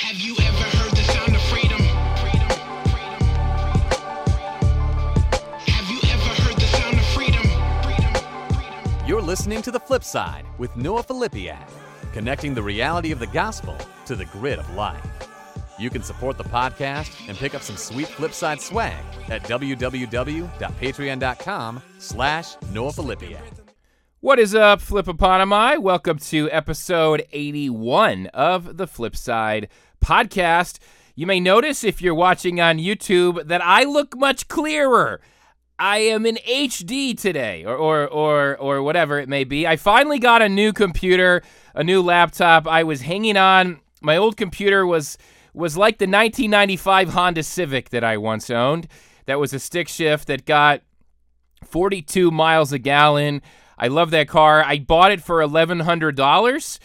Have you ever heard the sound of freedom? Freedom, freedom, Have you ever heard the sound of freedom? Freedom, freedom. You're listening to The Flip Side with Noah Filipiak, connecting the reality of the gospel to the grid of life. You can support the podcast and pick up some sweet Flipside swag at www.patreon.com slash Noah Filipiak. What is up, Flipopotami? Welcome to episode 81 of the Flipside podcast. You may notice if you're watching on YouTube that I look much clearer. I am in HD today, or, or or or whatever it may be. I finally got a new computer, a new laptop. I was hanging on. My old computer was was like the 1995 Honda Civic that I once owned. That was a stick shift that got 42 miles a gallon. I love that car. I bought it for $1,100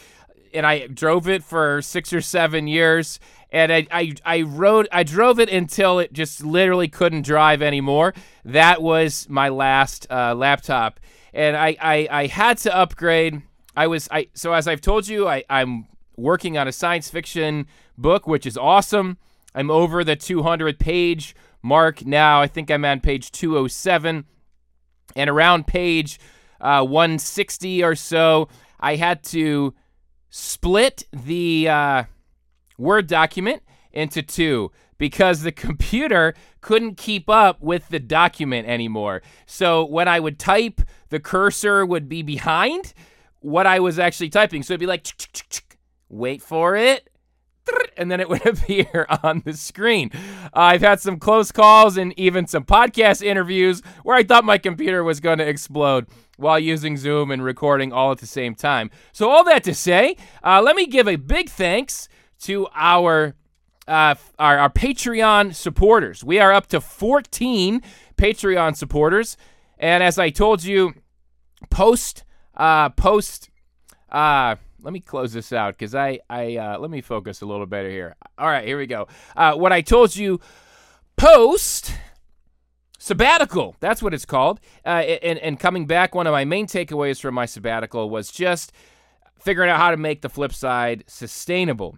and I drove it for six or seven years. And I, I, I rode, I drove it until it just literally couldn't drive anymore. That was my last uh, laptop, and I, I, I had to upgrade. I was, I, so as I've told you, I, I'm working on a science fiction book, which is awesome. I'm over the 200 page mark now. I think I'm on page 207, and around page uh, 160 or so, I had to split the uh, Word document into two because the computer couldn't keep up with the document anymore. So when I would type, the cursor would be behind what I was actually typing. So it'd be like, wait for it. And then it would appear on the screen. Uh, I've had some close calls and even some podcast interviews where I thought my computer was going to explode while using Zoom and recording all at the same time. So, all that to say, uh, let me give a big thanks to our, uh, our our Patreon supporters. We are up to 14 Patreon supporters, and as I told you, post uh, post. Let me close this out because I I uh, let me focus a little better here. All right, here we go. Uh, what I told you post sabbatical. That's what it's called. Uh, and, and coming back, one of my main takeaways from my sabbatical was just figuring out how to make the flip side sustainable.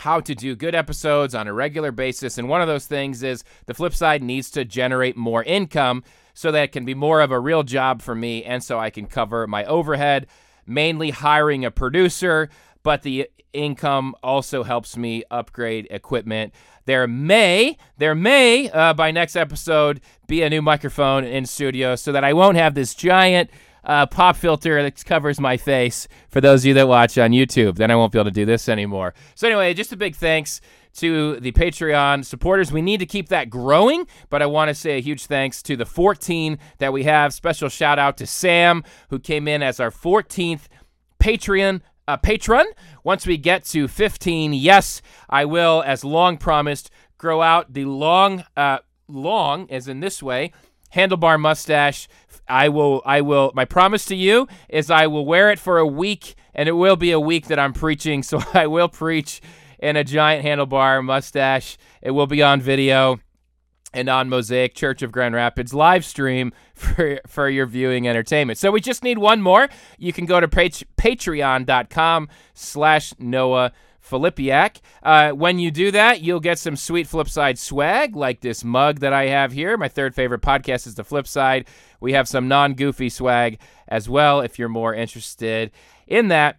How to do good episodes on a regular basis. And one of those things is the flip side needs to generate more income so that it can be more of a real job for me and so I can cover my overhead, mainly hiring a producer, but the income also helps me upgrade equipment. There may, there may, uh, by next episode, be a new microphone in studio so that I won't have this giant uh, pop filter that covers my face for those of you that watch on YouTube. Then I won't be able to do this anymore. So, anyway, just a big thanks to the Patreon supporters. We need to keep that growing, but I want to say a huge thanks to the 14 that we have. Special shout out to Sam, who came in as our 14th Patreon uh, patron. Once we get to 15, yes, I will, as long promised, grow out the long, uh, long, as in this way, handlebar mustache. I will, I will, my promise to you is I will wear it for a week, and it will be a week that I'm preaching. So I will preach in a giant handlebar mustache. It will be on video and on Mosaic Church of Grand Rapids live stream for, for your viewing entertainment. So we just need one more. You can go to pat- patreon.com slash Noah Filipiak. Uh, when you do that, you'll get some sweet Flipside swag like this mug that I have here. My third favorite podcast is The Flipside. We have some non goofy swag as well if you're more interested in that.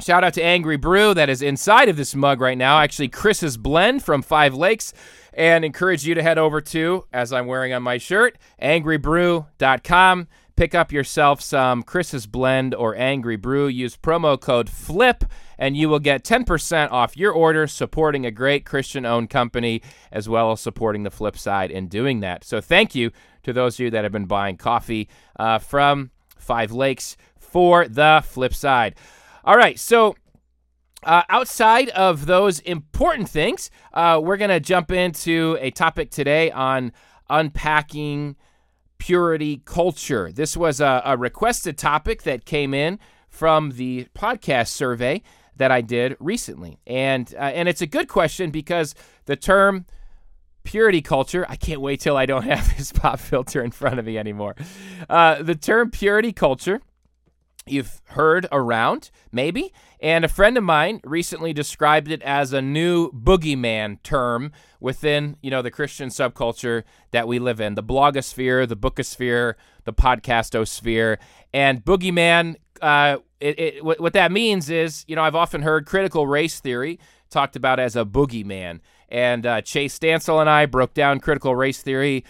Shout out to Angry Brew that is inside of this mug right now. Actually, Chris's blend from Five Lakes. And encourage you to head over to, as I'm wearing on my shirt, angrybrew.com. Pick up yourself some Chris's blend or Angry Brew. Use promo code FLIP and you will get 10% off your order supporting a great Christian owned company as well as supporting the flip side in doing that. So thank you to those of you that have been buying coffee uh, from Five Lakes for the flip side. All right, so uh, outside of those important things, uh, we're going to jump into a topic today on unpacking purity culture. This was a, a, requested topic that came in from the podcast survey that I did recently, and uh, and it's a good question because the term purity culture. I can't wait till I don't have this pop filter in front of me anymore. Uh, the term purity culture you've heard around, maybe. And a friend of mine recently described it as a new boogeyman term within, you know, the Christian subculture that we live in, the blogosphere, the bookosphere, the podcastosphere. And boogeyman, uh, it, it, what, that means is, you know, I've often heard critical race theory talked about as a boogeyman. And uh, Chase Stansel and I broke down critical race theory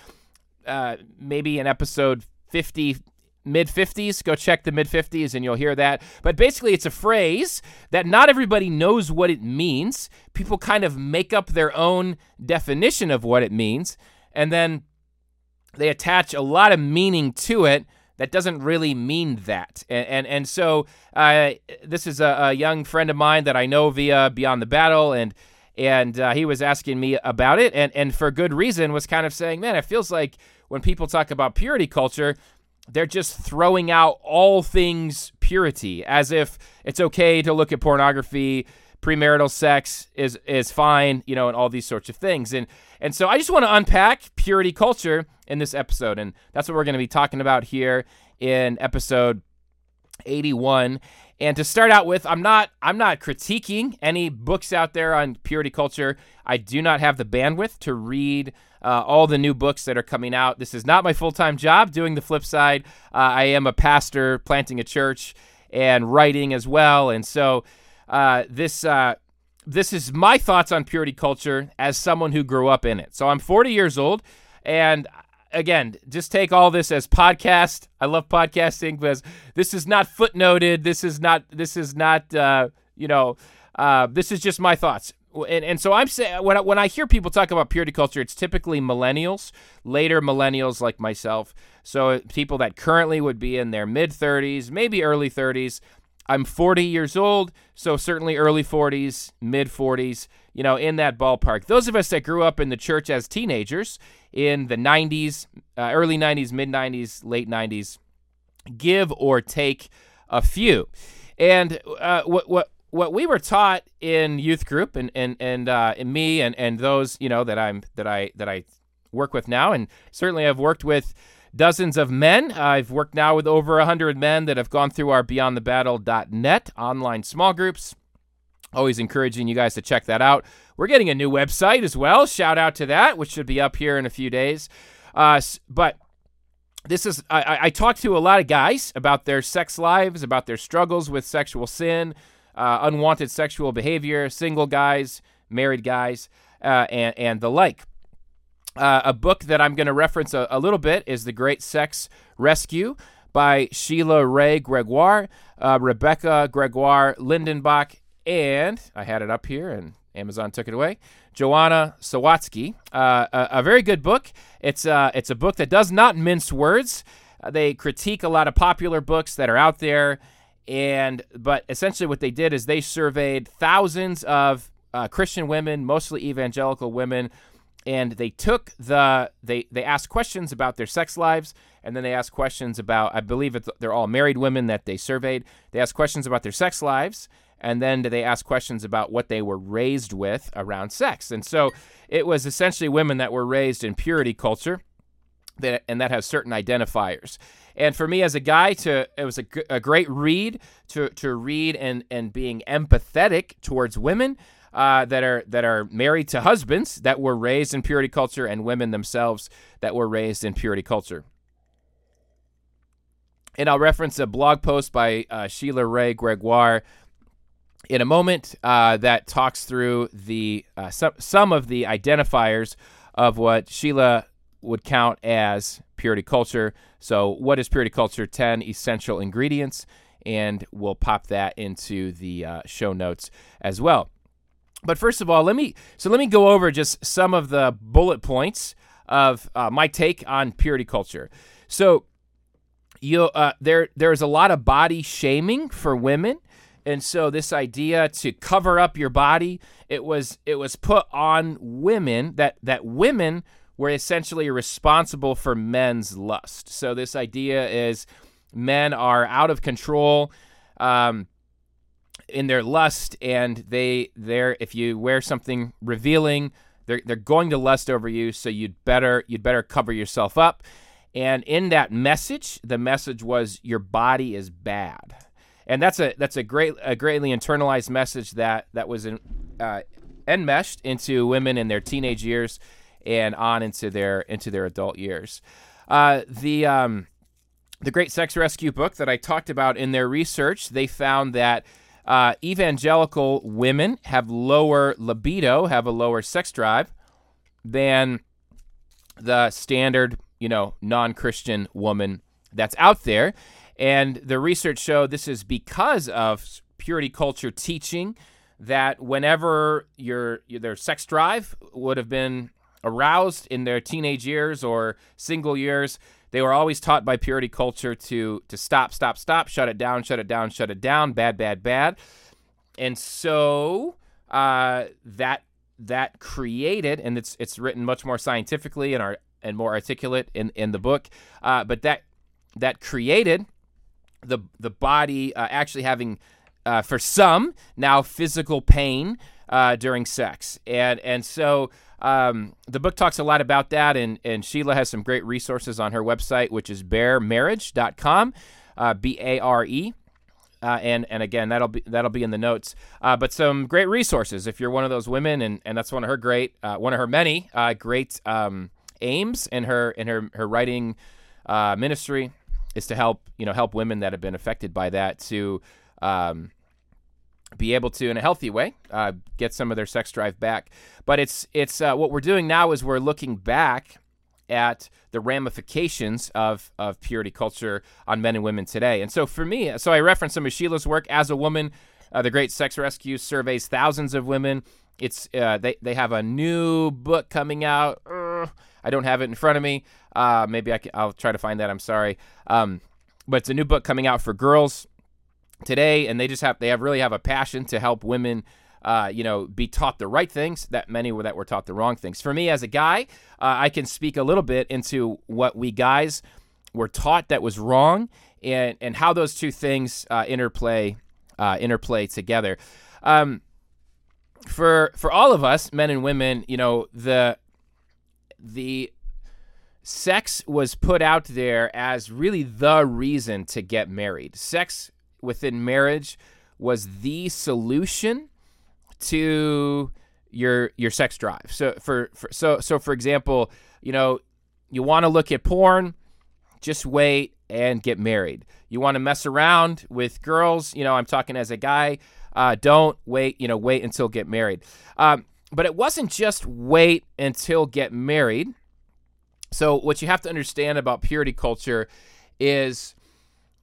uh, maybe in episode 50 mid 50s. Go check the mid 50s and you'll hear that. But basically, it's a phrase that not everybody knows what it means. People kind of make up their own definition of what it means, and then they attach a lot of meaning to it that doesn't really mean that. And and, and so uh, this is a, a, young friend of mine that I know via Beyond the Battle, and and uh, he was asking me about it, and and for good reason was kind of saying, man, it feels like when people talk about purity culture, they're just throwing out all things purity as if it's okay to look at pornography premarital sex is is fine you know and all these sorts of things. And and so i just want to unpack purity culture in this episode and that's what we're going to be talking about here in episode 81 and to start out with i'm not i'm not critiquing any books out there on purity culture. I do not have the bandwidth to read uh, all the new books that are coming out. This is not my full time job doing the flip side. Uh, I am a pastor planting a church and writing as well. And so uh, this. Uh, this is my thoughts on purity culture as someone who grew up in it. So I'm 40 years old, and again, just take all this as podcast. I love podcasting because this is not footnoted. This is not. This is not. Uh, you know. Uh, this is just my thoughts and, and so I'm saying when I, when I hear people talk about purity culture, it's typically millennials, later millennials like myself. So people that currently would be in their mid 30s, maybe early 30s. I'm 40 years old, so certainly early 40s, mid 40s, you know, in that ballpark. Those of us that grew up in the church as teenagers in the 90s, uh, early 90s, mid 90s, late 90s, give or take a few. And uh, what what what we were taught in youth group and and and, uh, and me and and those you know that I'm that I that I work with now, and certainly I've worked with dozens of men. I've worked now with over 100 men that have gone through our beyondthebattle.net online small groups. Always encouraging you guys to check that out. We're getting a new website as well. Shout out to that, which should be up here in a few days. Uh, but this is I, I talked to a lot of guys about their sex lives, about their struggles with sexual sin, uh, unwanted sexual behavior, single guys, married guys, uh, and, and the like. Uh, a book that I'm going to reference a, a, little bit is The Great Sex Rescue by Sheila Wray Gregoire, uh, Rebecca Gregoire Lindenbach, and I had it up here and Amazon took it away. Joanna Sawatsky, uh, a, a, very good book. It's uh, it's a book that does not mince words. Uh, they critique a lot of popular books that are out there and but essentially what they did is they surveyed thousands of uh, Christian women, mostly evangelical women, and they took the they they asked questions about their sex lives, and then they asked questions about I believe they're all married women that they surveyed. They asked questions about their sex lives, and then they asked questions about what they were raised with around sex. And so it was essentially women that were raised in purity culture, that and that has certain identifiers. And for me as a guy, to it was a, a great read to to read and and being empathetic towards women. Uh, that are that are married to husbands that were raised in purity culture and women themselves that were raised in purity culture. And I'll reference a blog post by uh, Sheila Wray Gregoire in a moment uh, that talks through the uh, some some of the identifiers of what Sheila would count as purity culture. So, what is purity culture? 10 essential ingredients. And we'll pop that into the uh, show notes as well. But first of all, let me so let me go over just some of the bullet points of uh, my take on purity culture. So, you uh, there there's a lot of body shaming for women, and so this idea to cover up your body, it was it was put on women that that women were essentially responsible for men's lust. So this idea is men are out of control um, in their lust, and they they're if you wear something revealing, they're they're going to lust over you. So you'd better you'd better cover yourself up. And in that message, the message was your body is bad. and that's a that's a great a greatly internalized message that that was in, uh, enmeshed into women in their teenage years and on into their into their adult years. Uh, the um, the Great Sex Rescue book that I talked about in their research, they found that uh, evangelical women have lower libido, have a lower sex drive than the standard, you know, non-Christian woman that's out there. And the research showed this is because of purity culture teaching that whenever your their sex drive would have been aroused in their teenage years or single years, they were always taught by purity culture to to stop, stop, stop, shut it down, shut it down, shut it down, bad, bad, bad. And so uh, that that created, and it's it's written much more scientifically and are and more articulate in in the book, uh, but that that created the the body uh, actually having uh, for some now physical pain uh, during sex, and and so um, the book talks a lot about that, and and Sheila has some great resources on her website, which is baremarriage.com, uh, B A R E. Uh, and and again that'll be that'll be in the notes. Uh, but some great resources if you're one of those women, and, and that's one of her great uh, one of her many uh, great um, aims in her in her her writing uh, ministry is to help you know help women that have been affected by that to um, be able to in a healthy way uh, get some of their sex drive back. But it's it's what we're doing now is we're looking back at the ramifications of, of purity culture on men and women today. And so for me, so I reference some of Sheila's work as a woman. Uh, the Great Sex Rescue surveys thousands of women. It's uh, they they have a new book coming out. Uh, I don't have it in front of me. Uh, maybe I will try to find that. I'm sorry. Um, but it's a new book coming out for girls today, and they just have they have really have a passion to help women uh, you know, be taught the right things, that many were that were taught the wrong things. For me as a guy, uh, I can speak a little bit into what we guys were taught that was wrong and, and how those two things uh, interplay uh, interplay together. Um, for for all of us, men and women, you know, the the sex was put out there as really the reason to get married. Sex within marriage was the solution to your your sex drive. So for, for so so for example, you know, you want to look at porn, just wait and get married. You want to mess around with girls, you know, I'm talking as a guy, uh, don't wait, you know, wait until get married. Um, but it wasn't just wait until get married. So what you have to understand about purity culture is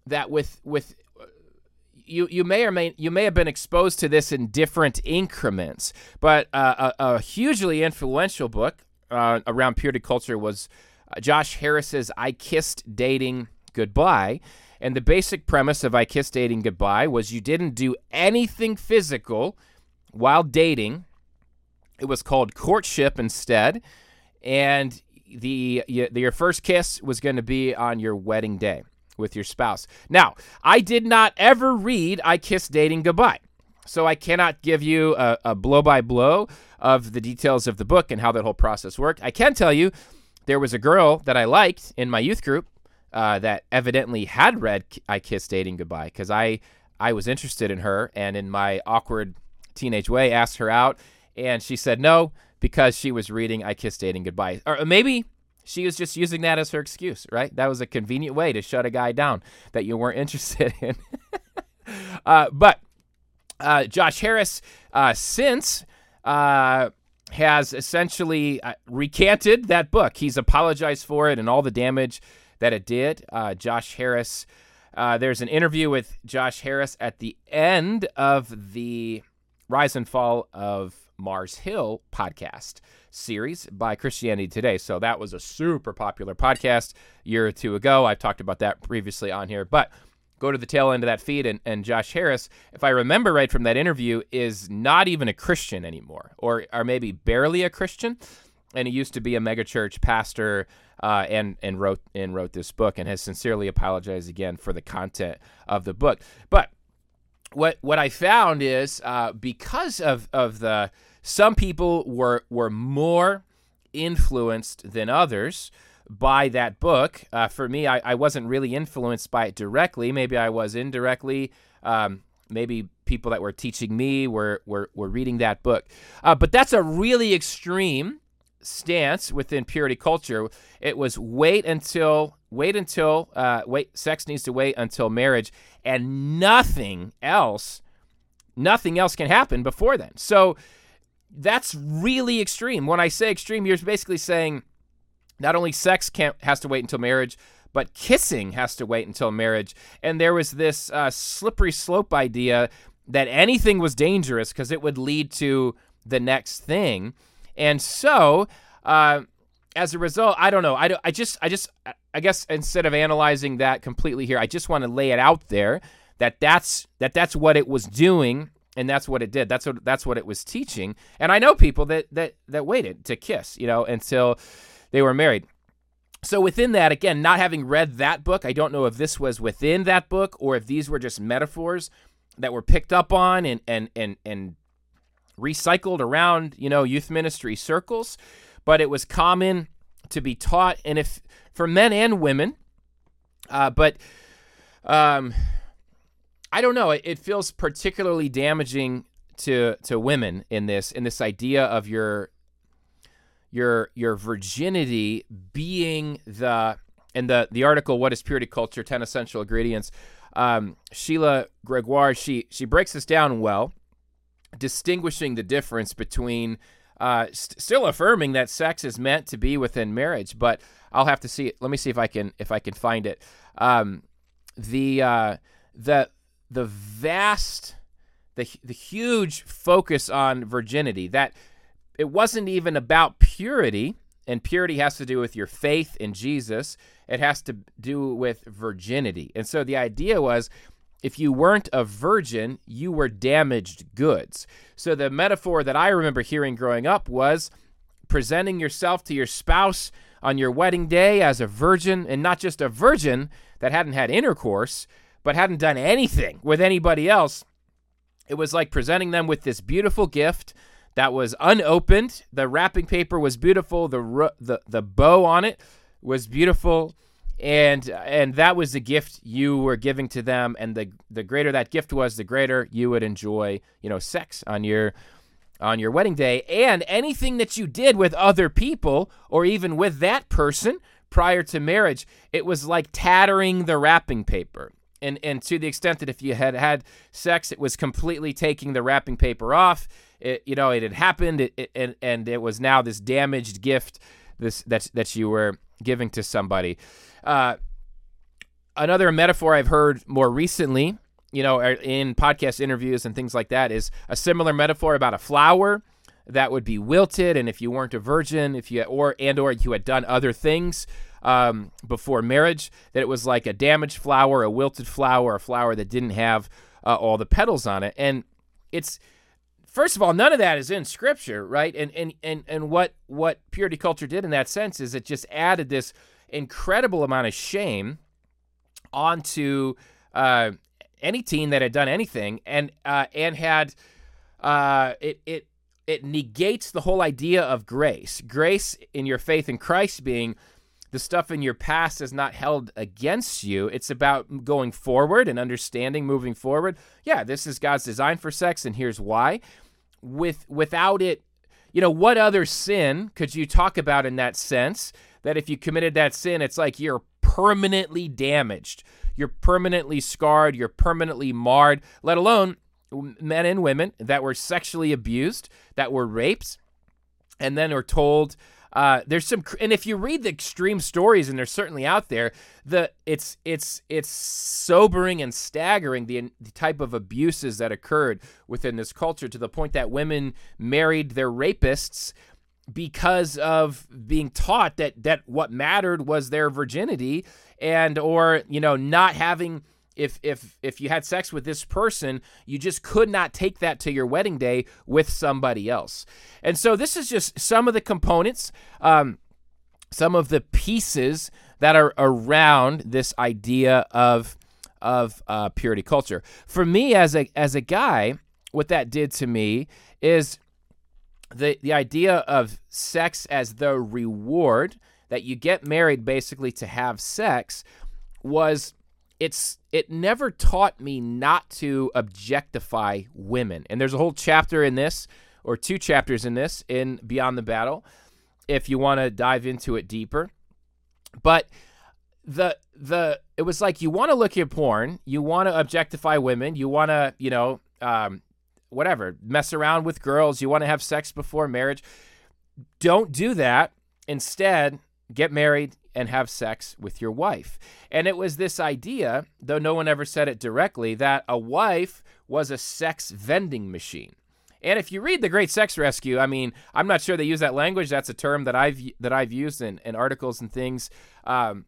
that with with you you may or may you may have been exposed to this in different increments, but uh, a, a, hugely influential book uh, around purity culture was uh, Josh Harris's "I Kissed Dating Goodbye." And the basic premise of I Kissed Dating Goodbye was you didn't do anything physical while dating. It was called courtship instead. And the, the your first kiss was going to be on your wedding day with your spouse. Now, I did not ever read I Kissed Dating Goodbye. So I cannot give you a, blow by blow of the details of the book and how that whole process worked. I can tell you there was a girl that I liked in my youth group uh, that evidently had read I Kissed Dating Goodbye because I I was interested in her and in my awkward teenage way asked her out and she said no because she was reading I Kissed Dating Goodbye or maybe she was just using that as her excuse, right? That was a convenient way to shut a guy down that you weren't interested in. uh, but uh, Josh Harris, uh, since uh, has essentially uh, recanted that book. He's apologized for it and all the damage that it did. Uh, Josh Harris, there's an interview with Josh Harris at the end of the Rise and Fall of Mars Hill podcast series by Christianity Today. So that was a super popular podcast a year or two ago. I've talked about that previously on here, but go to the tail end of that feed and, and Josh Harris, if I remember right from that interview, is not even a Christian anymore, or or maybe barely a Christian. And he used to be a megachurch pastor uh, and and wrote and wrote this book and has sincerely apologized again for the content of the book. But what what I found is uh, because of of the some people were were more influenced than others by that book. Uh, for me, I, I wasn't really influenced by it directly. Maybe I was indirectly. Um, maybe people that were teaching me were were, were reading that book. Uh, but that's a really extreme stance within purity culture. It was wait until wait until uh, wait sex needs to wait until marriage, and nothing else, nothing else can happen before then. So that's really extreme. When I say extreme, you're basically saying not only sex can't has to wait until marriage, but kissing has to wait until marriage. And there was this uh, slippery slope idea that anything was dangerous because it would lead to the next thing. And so, uh, as a result, I don't know. I, don't, I just, I just, I guess instead of analyzing that completely here, I just want to lay it out there that that's that that's what it was doing and that's what it did. That's what that's what it was teaching. And I know people that that that waited to kiss, you know, until they were married. So within that, again, not having read that book, I don't know if this was within that book or if these were just metaphors that were picked up on and and and and recycled around, you know, youth ministry circles. But it was common to be taught, and if for men and women, uh, but um, I don't know. It, feels particularly damaging to to women in this in this idea of your your your virginity being the in the the article what is purity culture? 10 essential ingredients. Um, sheila gregoire she she breaks this down well distinguishing the difference between uh, st- still affirming that sex is meant to be within marriage but i'll have to see let me see if i can if i can find it. Um, the uh, the the vast the the huge focus on virginity that it wasn't even about purity, and purity has to do with your faith in Jesus. It has to do with virginity. And so the idea was if you weren't a virgin, you were damaged goods. So the metaphor that I remember hearing growing up was presenting yourself to your spouse on your wedding day as a virgin, and not just a virgin that hadn't had intercourse, but hadn't done anything with anybody else. It was like presenting them with this beautiful gift that was unopened. The wrapping paper was beautiful. The the the bow on it was beautiful, and and that was the gift you were giving to them. And the the greater that gift was, the greater you would enjoy, you know, sex on your on your wedding day. And anything that you did with other people, or even with that person prior to marriage, it was like tattering the wrapping paper. And, and to the extent that if you had had sex, it was completely taking the wrapping paper off it, you know, it had happened, it, it, and and it was now this damaged gift this that that you were giving to somebody. Uh, another metaphor I've heard more recently, you know, er, in podcast interviews and things like that, is a similar metaphor about a flower that would be wilted, and if you weren't a virgin, if you or and or you had done other things. Um, before marriage, that it was like a damaged flower, a wilted flower, a flower that didn't have uh, all the petals on it, and it's first of all, none of that is in scripture, right? And and and and what what purity culture did in that sense is it just added this incredible amount of shame onto uh, any teen that had done anything, and uh, and had uh, it it it negates the whole idea of grace. Grace in your faith in Christ being the stuff in your past is not held against you. It's about going forward and understanding moving forward. Yeah, this is God's design for sex, and here's why with without it you know what other sin could you talk about in that sense that if you committed that sin it's like you're permanently damaged you're permanently scarred you're permanently marred let alone men and women that were sexually abused that were raped and then are told uh, there's some, and if you read the extreme stories, and they're certainly out there, the it's it's it's sobering and staggering the, the type of abuses that occurred within this culture to the point that women married their rapists because of being taught that that what mattered was their virginity and or you know not having if if if you had sex with this person, you just could not take that to your wedding day with somebody else. And so this is just some of the components, um, some of the pieces that are around this idea of of uh, purity culture. For me, as a as a guy, what that did to me is the the idea of sex as the reward that you get married basically to have sex was it's it never taught me not to objectify women. And there's a whole chapter in this or two chapters in this in Beyond the Battle if you want to dive into it deeper. But the the it was like you want to look at porn, you want to objectify women, you want to, you know, um whatever, mess around with girls, you want to have sex before marriage. Don't do that. Instead, get married and have sex with your wife. And it was this idea, though no one ever said it directly, that a wife was a sex vending machine. And if you read The Great Sex Rescue, I mean, I'm not sure they use that language. That's a term that I've that I've used in, in articles and things. Um,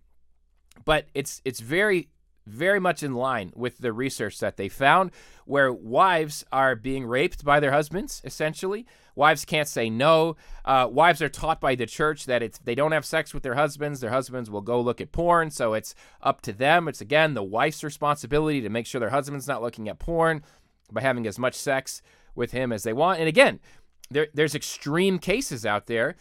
but it's it's very very much in line with the research that they found where wives are being raped by their husbands essentially. Wives can't say no. Uh, wives are taught by the church that if they don't have sex with their husbands. Their husbands will go look at porn. So it's up to them. It's again the wife's responsibility to make sure their husband's not looking at porn by having as much sex with him as they want. And again there, there's extreme cases out there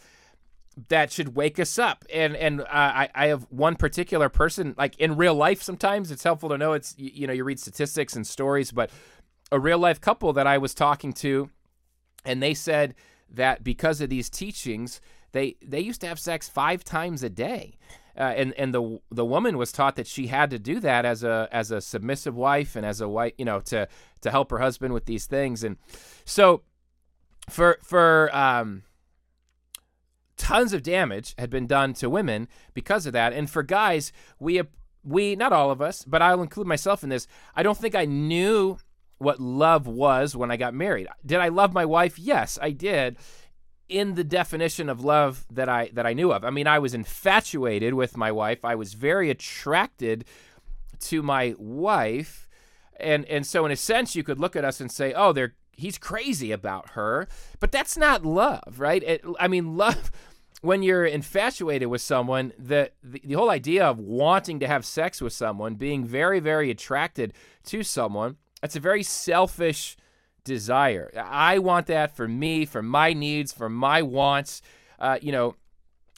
that should wake us up. And and uh, I I have one particular person like in real life. Sometimes it's helpful to know it's you, you know you read statistics and stories, but a real life couple that I was talking to, and they said that because of these teachings, they they used to have sex five times a day. Uh, and and the the woman was taught that she had to do that as a as a submissive wife and as a wife you know to to help her husband with these things and so for for um tons of damage had been done to women because of that. And for guys, we we not all of us, but I'll include myself in this. I don't think I knew what love was when I got married. Did I love my wife? Yes, I did. In the definition of love that I that I knew of. I mean, I was infatuated with my wife. I was very attracted to my wife. And and so in a sense you could look at us and say, "Oh, they're he's crazy about her." But that's not love, right? It, I mean, love when you're infatuated with someone, the, the, the whole idea of wanting to have sex with someone, being very very attracted to someone, that's a very selfish desire. I want that for me, for my needs, for my wants. Uh, you know,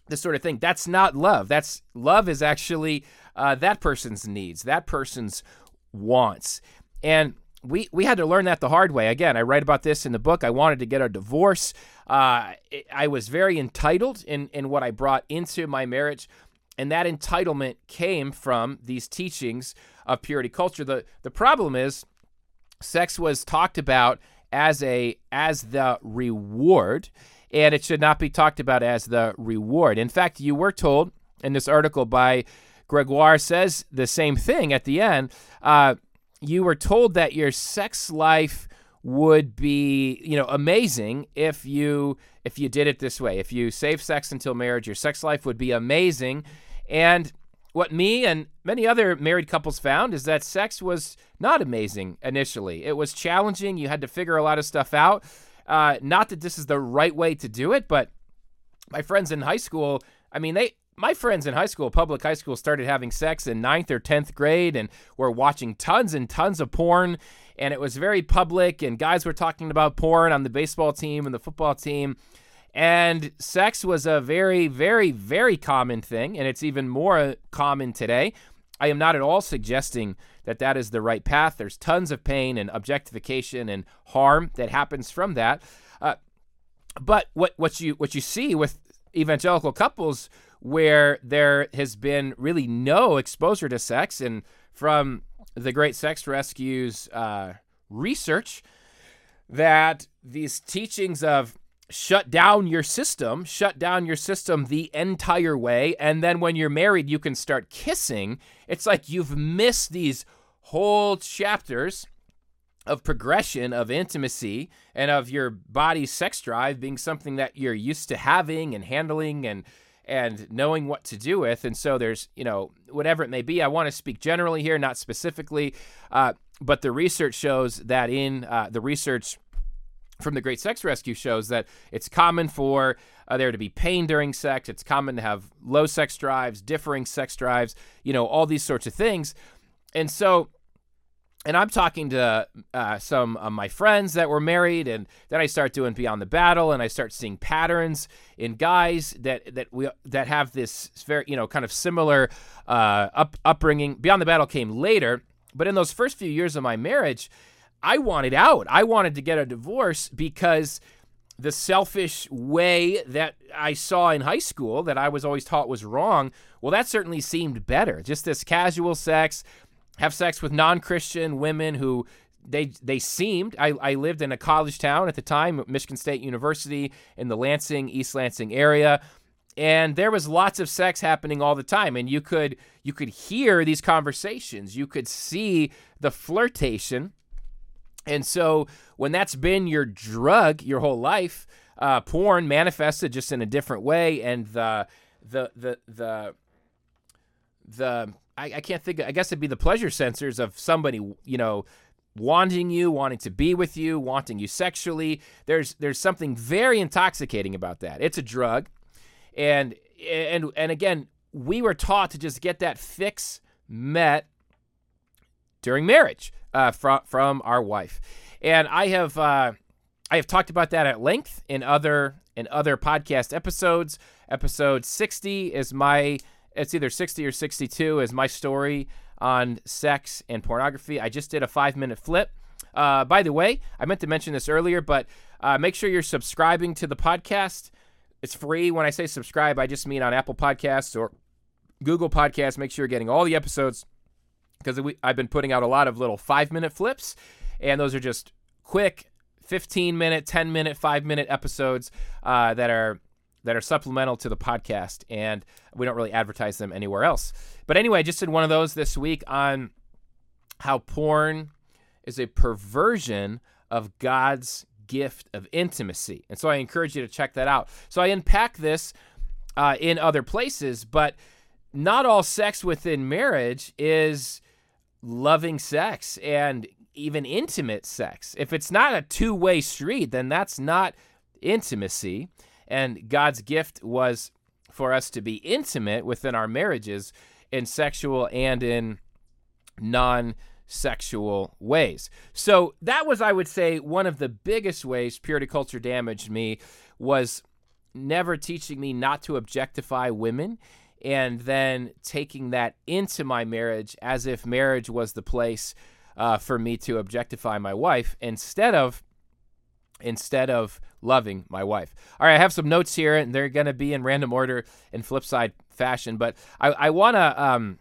this sort of thing. That's not love. That's love is actually uh, that person's needs, that person's wants, and we we had to learn that the hard way. Again, I write about this in the book. I wanted to get a divorce. Uh, I was very entitled in in what I brought into my marriage, and that entitlement came from these teachings of purity culture. the The problem is, sex was talked about as a as the reward, and it should not be talked about as the reward. In fact, you were told in this article by Gregoire says the same thing at the end. Uh, you were told that your sex life would be you know amazing if you if you did it this way. If you save sex until marriage your sex life would be amazing. And what me and many other married couples found is that sex was not amazing initially. It was challenging. You had to figure a lot of stuff out. Uh, not that this is the right way to do it but my friends in high school i mean they my friends in high school, public high school, started having sex in ninth or 10th grade and were watching tons and tons of porn. And it was very public, and guys were talking about porn on the baseball team and the football team. And sex was a very, very, very common thing, and it's even more common today. I am not at all suggesting that that is the right path. There's tons of pain and objectification and harm that happens from that. Uh, but what what you what you see with evangelical couples where there has been really no exposure to sex. And from the Great Sex Rescue's uh, research, that these teachings of shut down your system, shut down your system the entire way, and then when you're married, you can start kissing. It's like you've missed these whole chapters of progression of intimacy and of your body's sex drive being something that you're used to having and handling and and knowing what to do with. And so there's, you know, whatever it may be. I want to speak generally here, not specifically. Uh, but the research shows that in uh, the research from the Great Sex Rescue shows that it's common for uh, there to be pain during sex. It's common to have low sex drives, differing sex drives, you know, all these sorts of things. And so and I'm talking to uh, some of my friends that were married, and then I start doing Beyond the Battle, and I start seeing patterns in guys that that we that have this very you know kind of similar uh, up upbringing. Beyond the Battle came later, but in those first few years of my marriage, I wanted out. I wanted to get a divorce because the selfish way that I saw in high school that I was always taught was wrong. Well, that certainly seemed better. Just this casual sex have sex with non-Christian women who they they seemed I, I lived in a college town at the time michigan state university in the lansing east lansing area and there was lots of sex happening all the time and you could you could hear these conversations. You could see the flirtation. And so when that's been your drug your whole life uh, porn manifested just in a different way and the the the the the I, I can't think. I guess it'd be the pleasure sensors of somebody, you know, wanting you, wanting to be with you, wanting you sexually. There's there's something very intoxicating about that. It's a drug, and and and again, we were taught to just get that fix met during marriage uh, from from our wife, and I have uh, I have talked about that at length in other in other podcast episodes. Episode sixty is my it's either 60 or 62 is my story on sex and pornography. I just did a five minute flip. Uh, by the way, I meant to mention this earlier, but uh, make sure you're subscribing to the podcast. It's free. When I say subscribe, I just mean on Apple Podcasts or Google Podcasts. Make sure you're getting all the episodes because I've been putting out a lot of little five minute flips, and those are just quick 15 minute, 10 minute, five minute episodes uh, that are that are supplemental to the podcast, and we don't really advertise them anywhere else. But anyway, I just did one of those this week on how porn is a perversion of God's gift of intimacy. And so I encourage you to check that out. So I unpack this uh, in other places, but not all sex within marriage is loving sex and even intimate sex. If it's not a two way street, then that's not intimacy. And God's gift was for us to be intimate within our marriages in sexual and in non sexual ways. So that was, I would say, one of the biggest ways purity culture damaged me was never teaching me not to objectify women and then taking that into my marriage as if marriage was the place uh, for me to objectify my wife instead of instead of loving my wife. All right, I have some notes here, and they're going to be in random order in flipside fashion, but I, I want to. Um,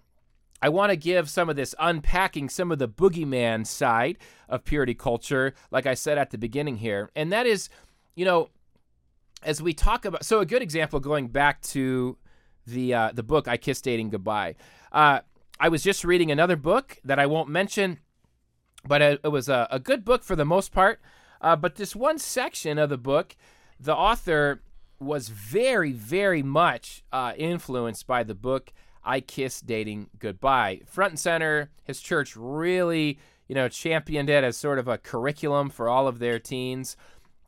I want to give some of this unpacking some of the boogeyman side of purity culture, like I said at the beginning here. And that is, you know, as we talk about, so a good example going back to the uh, the book I Kiss Dating Goodbye. Uh, I was just reading another book that I won't mention, but it, it was a, a, good book for the most part. Uh, but this one section of the book, the author was very, very much uh, influenced by the book I Kiss Dating Goodbye. Front and center, his church really, you know, championed it as sort of a curriculum for all of their teens.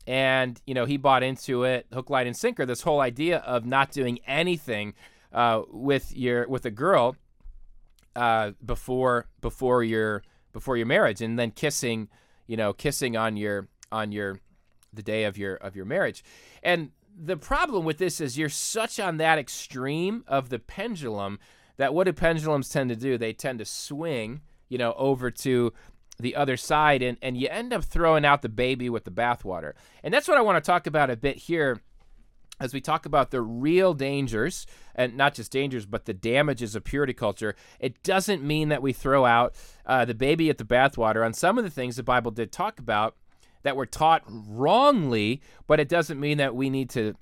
And, you know, he bought into it, hook, line, and sinker, this whole idea of not doing anything uh, with your with a girl uh, before before your before your marriage and then kissing, you know, kissing on your on your the day of your of your marriage. And the problem with this is you're such on that extreme of the pendulum that what do pendulums tend to do? They tend to swing, you know, over to the other side and, and you end up throwing out the baby with the bathwater. And that's what I want to talk about a bit here as we talk about the real dangers, and not just dangers, but the damages of purity culture, it doesn't mean that we throw out uh, the baby at the bathwater on some of the things the Bible did talk about that were taught wrongly, but it doesn't mean that we need to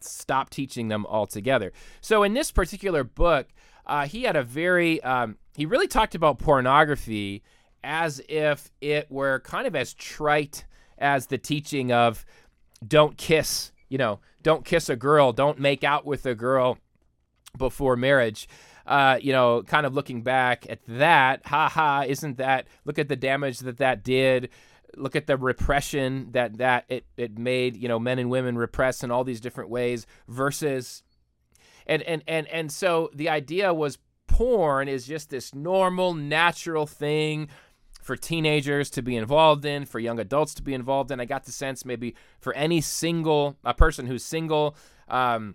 stop teaching them altogether. So in this particular book, uh, he had a very, um, he really talked about pornography as if it were kind of as trite as the teaching of don't kiss, you know, don't kiss a girl, don't make out with a girl before marriage. Uh, you know, kind of looking back at that, ha ha, isn't that, look at the damage that that did look at the repression that that it, it made you know men and women repress in all these different ways versus and and and and so the idea was porn is just this normal natural thing for teenagers to be involved in, for young adults to be involved in. I got the sense maybe for any single a person who's single. Um,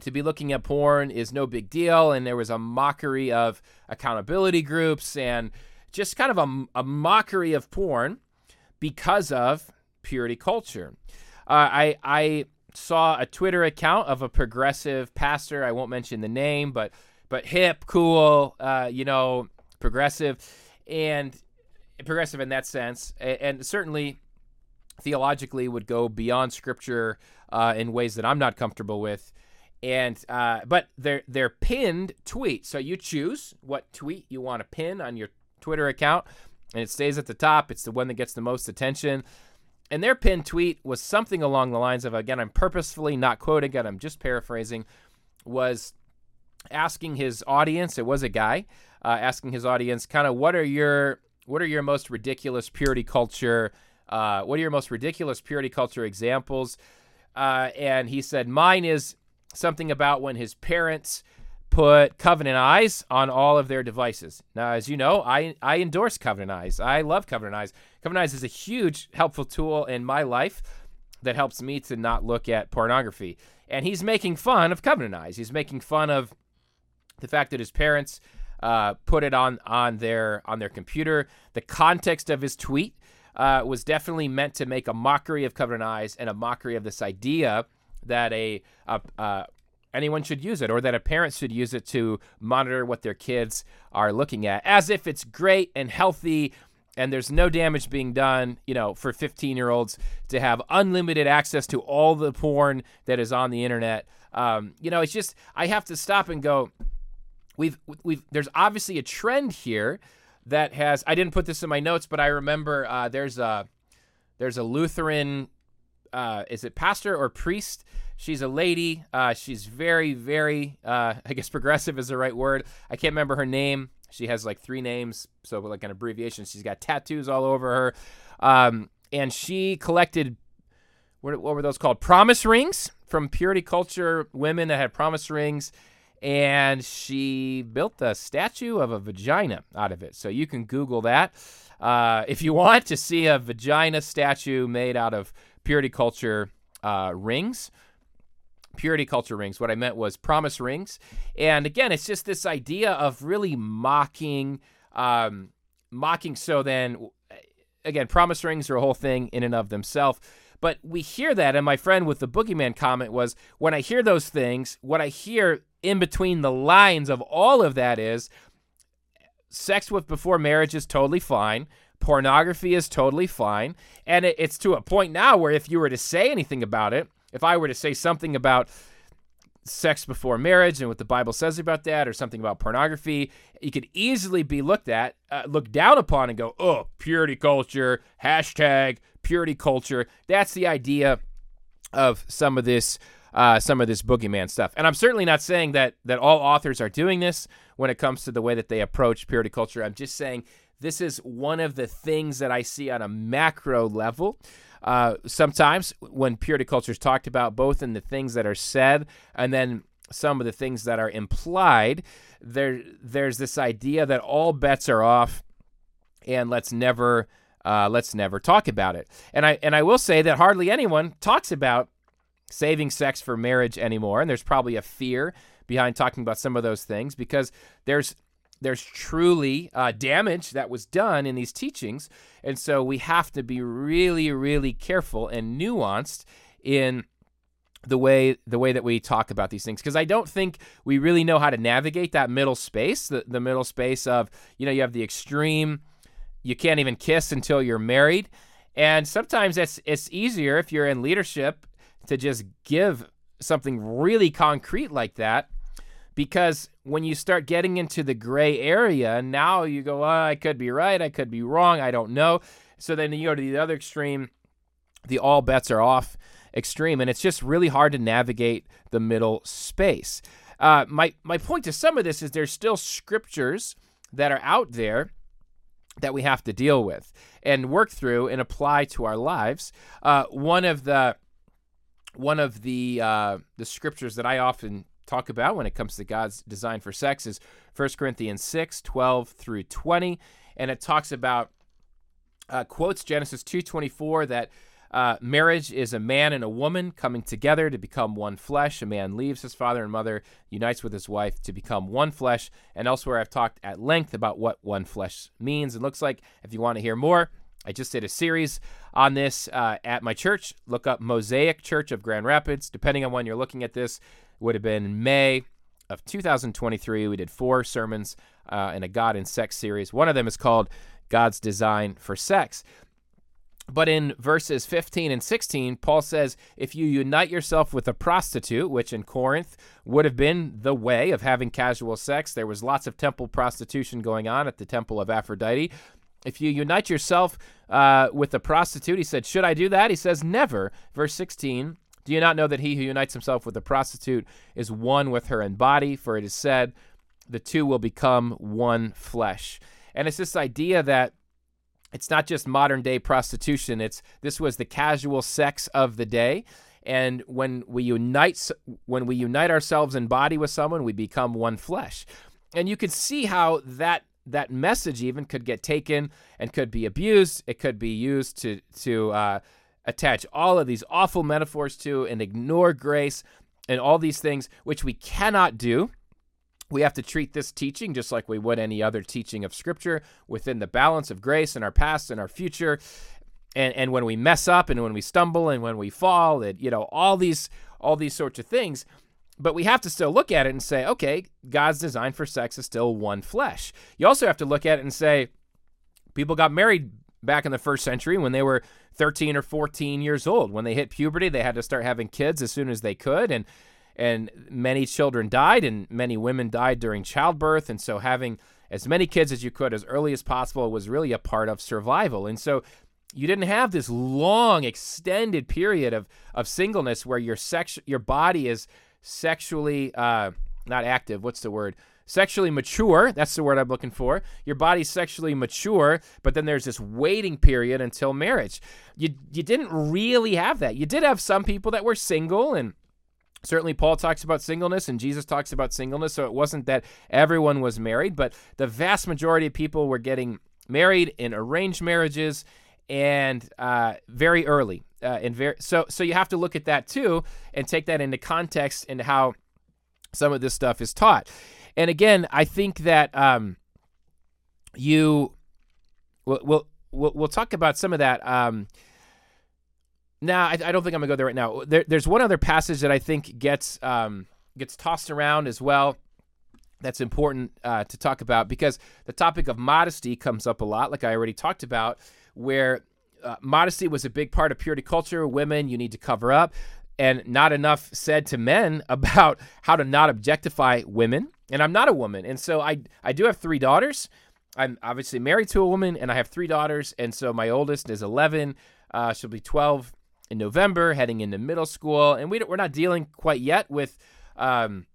to be looking at porn is no big deal. And there was a mockery of accountability groups and just kind of a, a mockery of porn because of purity culture. Uh, I, I saw a Twitter account of a progressive pastor. I won't mention the name, but but hip, cool, uh, you know, progressive, and progressive in that sense, and, and certainly theologically would go beyond Scripture uh, in ways that I'm not comfortable with and uh, but they're they're pinned tweets. So you choose what tweet you want to pin on your Twitter account, and it stays at the top. It's the one that gets the most attention. And their pinned tweet was something along the lines of again, I'm purposefully not quoting it. I'm just paraphrasing. Was asking his audience. It was a guy uh, asking his audience, kind of, what are your what are your most ridiculous purity culture? Uh, what are your most ridiculous purity culture examples? Uh, and he said, mine is something about when his parents put Covenant Eyes on all of their devices. Now, as you know, I, I endorse Covenant Eyes. I love Covenant Eyes. Covenant Eyes is a huge helpful tool in my life that helps me to not look at pornography. And he's making fun of Covenant Eyes. He's making fun of the fact that his parents uh, put it on on their on their computer. The context of his tweet uh, was definitely meant to make a mockery of Covenant Eyes and a mockery of this idea that a, a uh, anyone should use it or that a parent should use it to monitor what their kids are looking at as if it's great and healthy and there's no damage being done, you know, for 15 year olds to have unlimited access to all the porn that is on the internet. Um, you know, it's just I have to stop and go. We've we've there's obviously a trend here that has I didn't put this in my notes, but I remember uh, there's a there's a Lutheran uh, is it pastor or priest? She's a lady. Uh, she's very, very, uh, I guess progressive is the right word. I can't remember her name. She has like three names, so like an abbreviation. She's got tattoos all over her. Um, and she collected, what, what were those called? Promise rings from purity culture women that had promise rings. And she built a statue of a vagina out of it. So you can Google that uh, if you want to see a vagina statue made out of purity culture uh, rings. Purity culture rings. What I meant was promise rings. And again, it's just this idea of really mocking, um, mocking. So then, again, promise rings are a whole thing in and of themselves. But we hear that, and my friend with the boogeyman comment was when I hear those things, what I hear in between the lines of all of that is sex with before marriage is totally fine pornography is totally fine. And it, it's to a point now where if you were to say anything about it, if I were to say something about sex before marriage and what the Bible says about that, or something about pornography, you could easily be looked at, uh, looked down upon, and go, oh, purity culture, hashtag purity culture. That's the idea of some of this. Uh, some of this boogeyman stuff, and I'm certainly not saying that that all authors are doing this when it comes to the way that they approach purity culture. I'm just saying this is one of the things that I see on a macro level. Uh, sometimes when purity culture is talked about, both in the things that are said and then some of the things that are implied, there there's this idea that all bets are off, and let's never uh, let's never talk about it. And I and I will say that hardly anyone talks about saving sex for marriage anymore, and there's probably a fear behind talking about some of those things because there's there's truly uh, damage that was done in these teachings. And so we have to be really, really careful and nuanced in the way the way that we talk about these things because I don't think we really know how to navigate that middle space the, the middle space of you know you have the extreme you can't even kiss until you're married and sometimes it's it's easier if you're in leadership to just give something really concrete like that because when you start getting into the gray area, now you go, oh, I could be right, I could be wrong, I don't know. So then you go to the other extreme, the all bets are off extreme, and it's just really hard to navigate the middle space. Uh, my my point to some of this is there's still scriptures that are out there that we have to deal with and work through and apply to our lives. Uh, one of the one of the uh, the scriptures that I often talk about when it comes to God's design for sex is 1 Corinthians 6 12 through 20. And it talks about uh, quotes Genesis 2:24 that uh, marriage is a man and a woman coming together to become one flesh. A man leaves his father and mother, unites with his wife to become one flesh. And elsewhere, I've talked at length about what one flesh means and looks like. If you want to hear more, I just did a series on this uh, at my church. Look up Mosaic Church of Grand Rapids. Depending on when you're looking at this, would have been May of 2023. We did four sermons uh, in a God and Sex series. One of them is called God's Design for Sex. But in verses 15 and 16, Paul says, if you unite yourself with a prostitute, which in Corinth would have been the way of having casual sex, there was lots of temple prostitution going on at the temple of Aphrodite. If you unite yourself uh, with a prostitute, he said, should I do that? He says, never. Verse 16, do you not know that he who unites himself with a prostitute is one with her in body? For it is said, the two will become one flesh. And it's this idea that it's not just modern day prostitution. It's this was the casual sex of the day. And when we unite when we unite ourselves in body with someone, we become one flesh. And you can see how that that message even could get taken and could be abused. It could be used to to uh, attach all of these awful metaphors to and ignore grace and all these things, which we cannot do. We have to treat this teaching just like we would any other teaching of Scripture within the balance of grace in our past and our future. And, and when we mess up and when we stumble and when we fall and you know all these all these sorts of things but we have to still look at it and say okay god's design for sex is still one flesh you also have to look at it and say people got married back in the first century when they were 13 or 14 years old. When they hit puberty they had to start having kids as soon as they could and and many children died and many women died during childbirth and so having as many kids as you could as early as possible was really a part of survival. And so you didn't have this long extended period of of singleness where your sex your body is sexually uh not active what's the word sexually mature that's the word i'm looking for your body's sexually mature but then there's this waiting period until marriage you you didn't really have that you did have some people that were single and Certainly, Paul talks about singleness and Jesus talks about singleness. So it wasn't that everyone was married, but the vast majority of people were getting married in arranged marriages and uh, very early. Uh, and very so so you have to look at that too and take that into context and how some of this stuff is taught. And again, I think that um, you we'll, we'll we'll talk about some of that. Um, now, I, I, don't think I'm gonna go there right now. There, there's one other passage that I think gets um, gets tossed around as well. That's important uh, to talk about because the topic of modesty comes up a lot, like I already talked about, where uh, modesty was a big part of purity culture. Women, you need to cover up, and not enough said to men about how to not objectify women. And I'm not a woman, and so I I do have three daughters. I'm obviously married to a woman, and I have three daughters, and so my oldest is 11. Uh, she'll be 12 in November, heading into middle school, and we we're not dealing quite yet with um,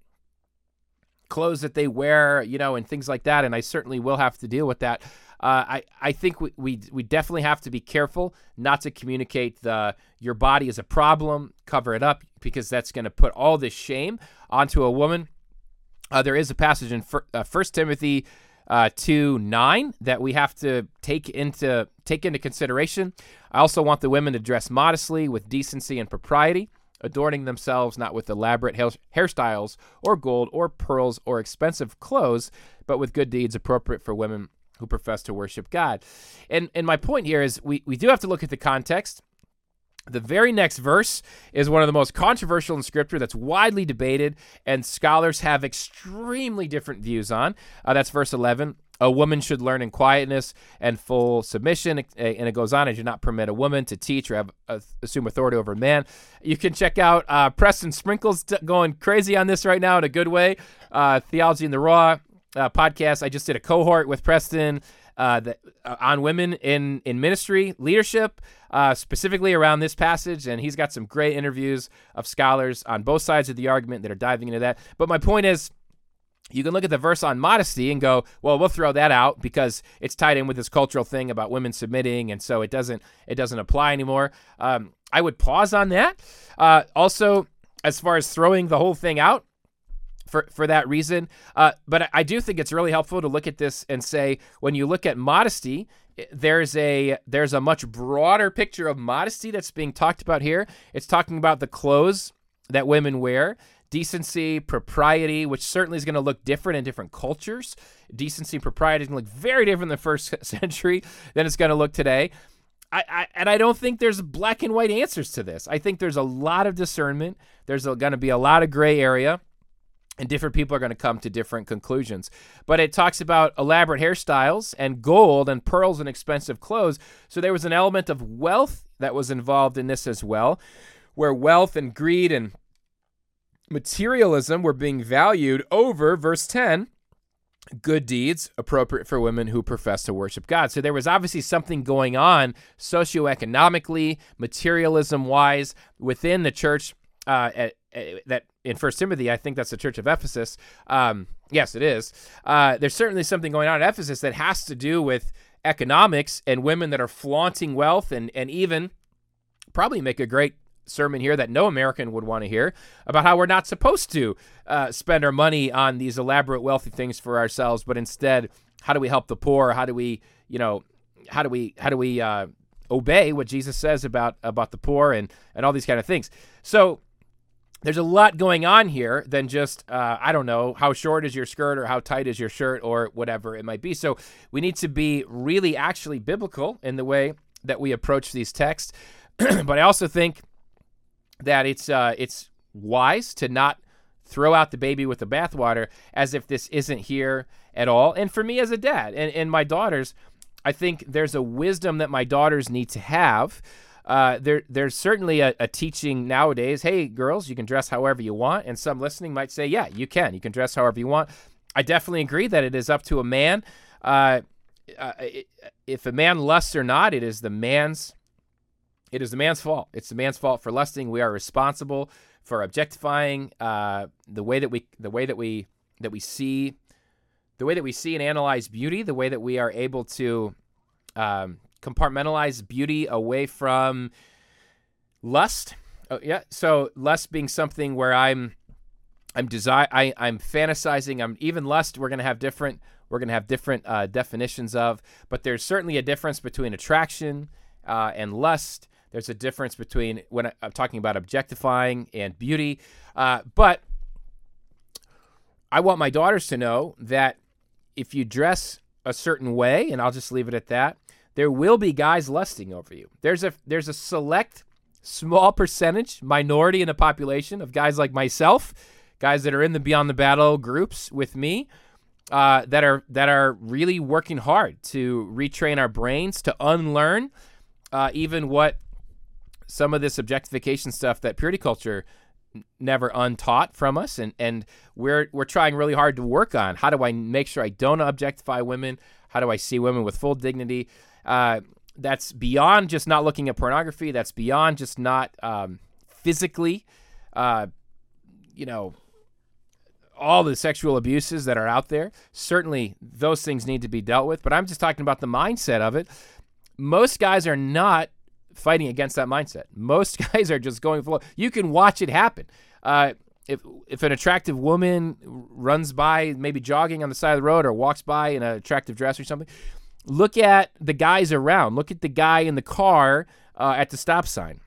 clothes that they wear, you know, and things like that. And I certainly will have to deal with that. Uh, I I think we, we we definitely have to be careful not to communicate the your body is a problem, cover it up because that's going to put all this shame onto a woman. Uh, there is a passage in uh, First Timothy uh, to nine that we have to take into take into consideration. I also want the women to dress modestly with decency and propriety, adorning themselves not with elaborate hairstyles or gold or pearls or expensive clothes, but with good deeds appropriate for women who profess to worship God. And and my point here is we, we do have to look at the context. The very next verse is one of the most controversial in Scripture that's widely debated, and scholars have extremely different views on. Uh, that's verse 11. A woman should learn in quietness and full submission. And it goes on, I do not permit a woman to teach or have, uh, assume authority over a man. You can check out uh, Preston Sprinkle's t- going crazy on this right now in a good way. Uh, Theology in the Raw uh, podcast. I just did a cohort with Preston uh, uh, on women in in ministry leadership, uh, specifically around this passage, and he's got some great interviews of scholars on both sides of the argument that are diving into that. But my point is. You can look at the verse on modesty and go, well, we'll throw that out because it's tied in with this cultural thing about women submitting, and so it doesn't it doesn't apply anymore. Um, I would pause on that. Uh, also, as far as throwing the whole thing out, for for that reason. Uh, but I do think it's really helpful to look at this and say when you look at modesty there's a there's a much broader picture of modesty that's being talked about here. It's talking about the clothes that women wear, decency, propriety, which certainly is going to look different in different cultures. Decency, propriety to look very different in the first century than it's going to look today. I, I, and I don't think there's black and white answers to this. I think there's a lot of discernment. There's going to be a lot of gray area, and different people are going to come to different conclusions. But it talks about elaborate hairstyles and gold and pearls and expensive clothes. So there was an element of wealth that was involved in this as well, where wealth and greed and materialism were being valued over verse 10 good deeds appropriate for women who profess to worship God. So there was obviously something going on socioeconomically, materialism wise within the church uh, at, at, that in First Timothy, I think that's the church of Ephesus. Um, yes, it is. Uh, there's certainly something going on at Ephesus that has to do with economics and women that are flaunting wealth and, and even probably make a great sermon here that no American would want to hear about how we're not supposed to uh, spend our money on these elaborate, wealthy things for ourselves, but instead, how do we help the poor? How do we, you know, how do we, how do we uh, obey what Jesus says about about the poor and and all these kind of things? So there's a lot going on here than just uh, I don't know how short is your skirt or how tight is your shirt or whatever it might be. So we need to be really actually biblical in the way that we approach these texts. but I also think that it's uh, it's wise to not throw out the baby with the bathwater as if this isn't here at all. And for me as a dad and, and my daughters, I think there's a wisdom that my daughters need to have. Uh, there, there's certainly a, a, teaching nowadays. Hey, girls, you can dress however you want, and some listening might say, "Yeah, you can. You can dress however you want." I definitely agree that it is up to a man. Uh, uh, if a man lusts or not, it is the man's it is the man's fault. It's the man's fault for lusting. We are responsible for objectifying uh, the way that we the way that we that we see the way that we see and analyze beauty, the way that we are able to um, compartmentalize beauty away from lust. Oh, yeah, so lust being something where I'm I'm desire I, I'm fantasizing. I'm even lust. We're gonna have different we're gonna have different uh, definitions of, but there's certainly a difference between attraction uh, and lust. There's a difference between when I'm talking about objectifying and beauty. Uh, but I want my daughters to know that if you dress a certain way, and I'll just leave it at that, there will be guys lusting over you. There's a there's a select small percentage, minority in the population of guys like myself, guys that are in the Beyond the Battle groups with me, uh, that are that are really working hard to retrain our brains to unlearn uh, even what some of this objectification stuff that purity culture never untaught from us. And and we're we're trying really hard to work on how do i make sure i don't objectify women? How do i see women with full dignity uh, that's beyond just not looking at pornography that's beyond just not um, physically uh, you know all the sexual abuses that are out there certainly those things need to be dealt with but i'm just talking about the mindset of it most guys are not fighting against that mindset. Most guys are just going for You can watch it happen. Uh, if if an attractive woman runs by, maybe jogging on the side of the road, or walks by in an attractive dress or something, look at the guys around. Look at the guy in the car uh, at the stop sign.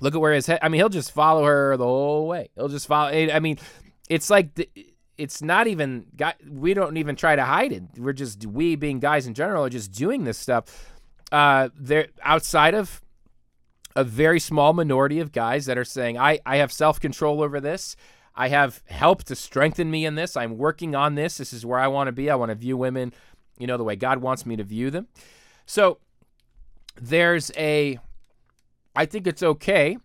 Look at where his head. I mean, he'll just follow her the whole way. He'll just follow. I mean, it's like the, it's not even. We don't even try to hide it. We're just we being guys in general are just doing this stuff. Uh, they're outside of a very small minority of guys that are saying, I, I have self control over this. I have help to strengthen me in this. I'm working on this. This is where I want to be. I want to view women, you know, the way God wants me to view them. So there's a, I think it's okay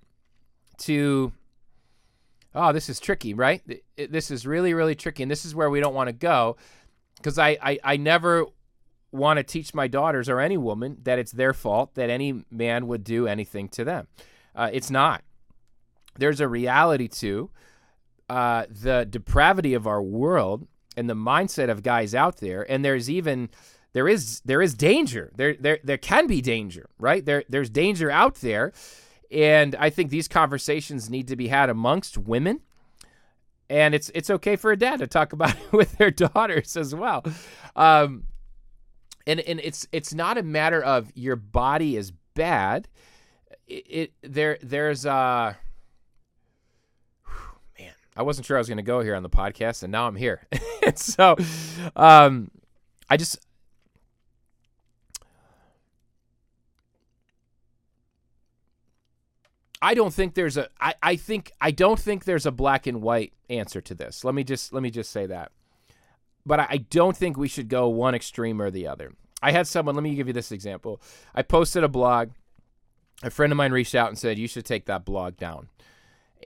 to, oh, this is tricky, right? This is really, really tricky. And this is where we don't want to go because I, I, I never want to teach my daughters or any woman that it's their fault that any man would do anything to them. Uh, it's not. There's a reality to uh, the depravity of our world and the mindset of guys out there, and there's even there is there is danger. There there there can be danger, right? There there's danger out there, and I think these conversations need to be had amongst women and it's it's okay for a dad to talk about it with their daughters as well. Um, and and it's it's not a matter of your body is bad. It, it there there's uh I wasn't sure I was going to go here on the podcast, and now I'm here. so, um, I just I don't think there's a I, I think I don't think there's a black and white answer to this. Let me just let me just say that. But I, I don't think we should go one extreme or the other. I had someone, let me give you this example. I posted a blog. A friend of mine reached out and said, You should take that blog down.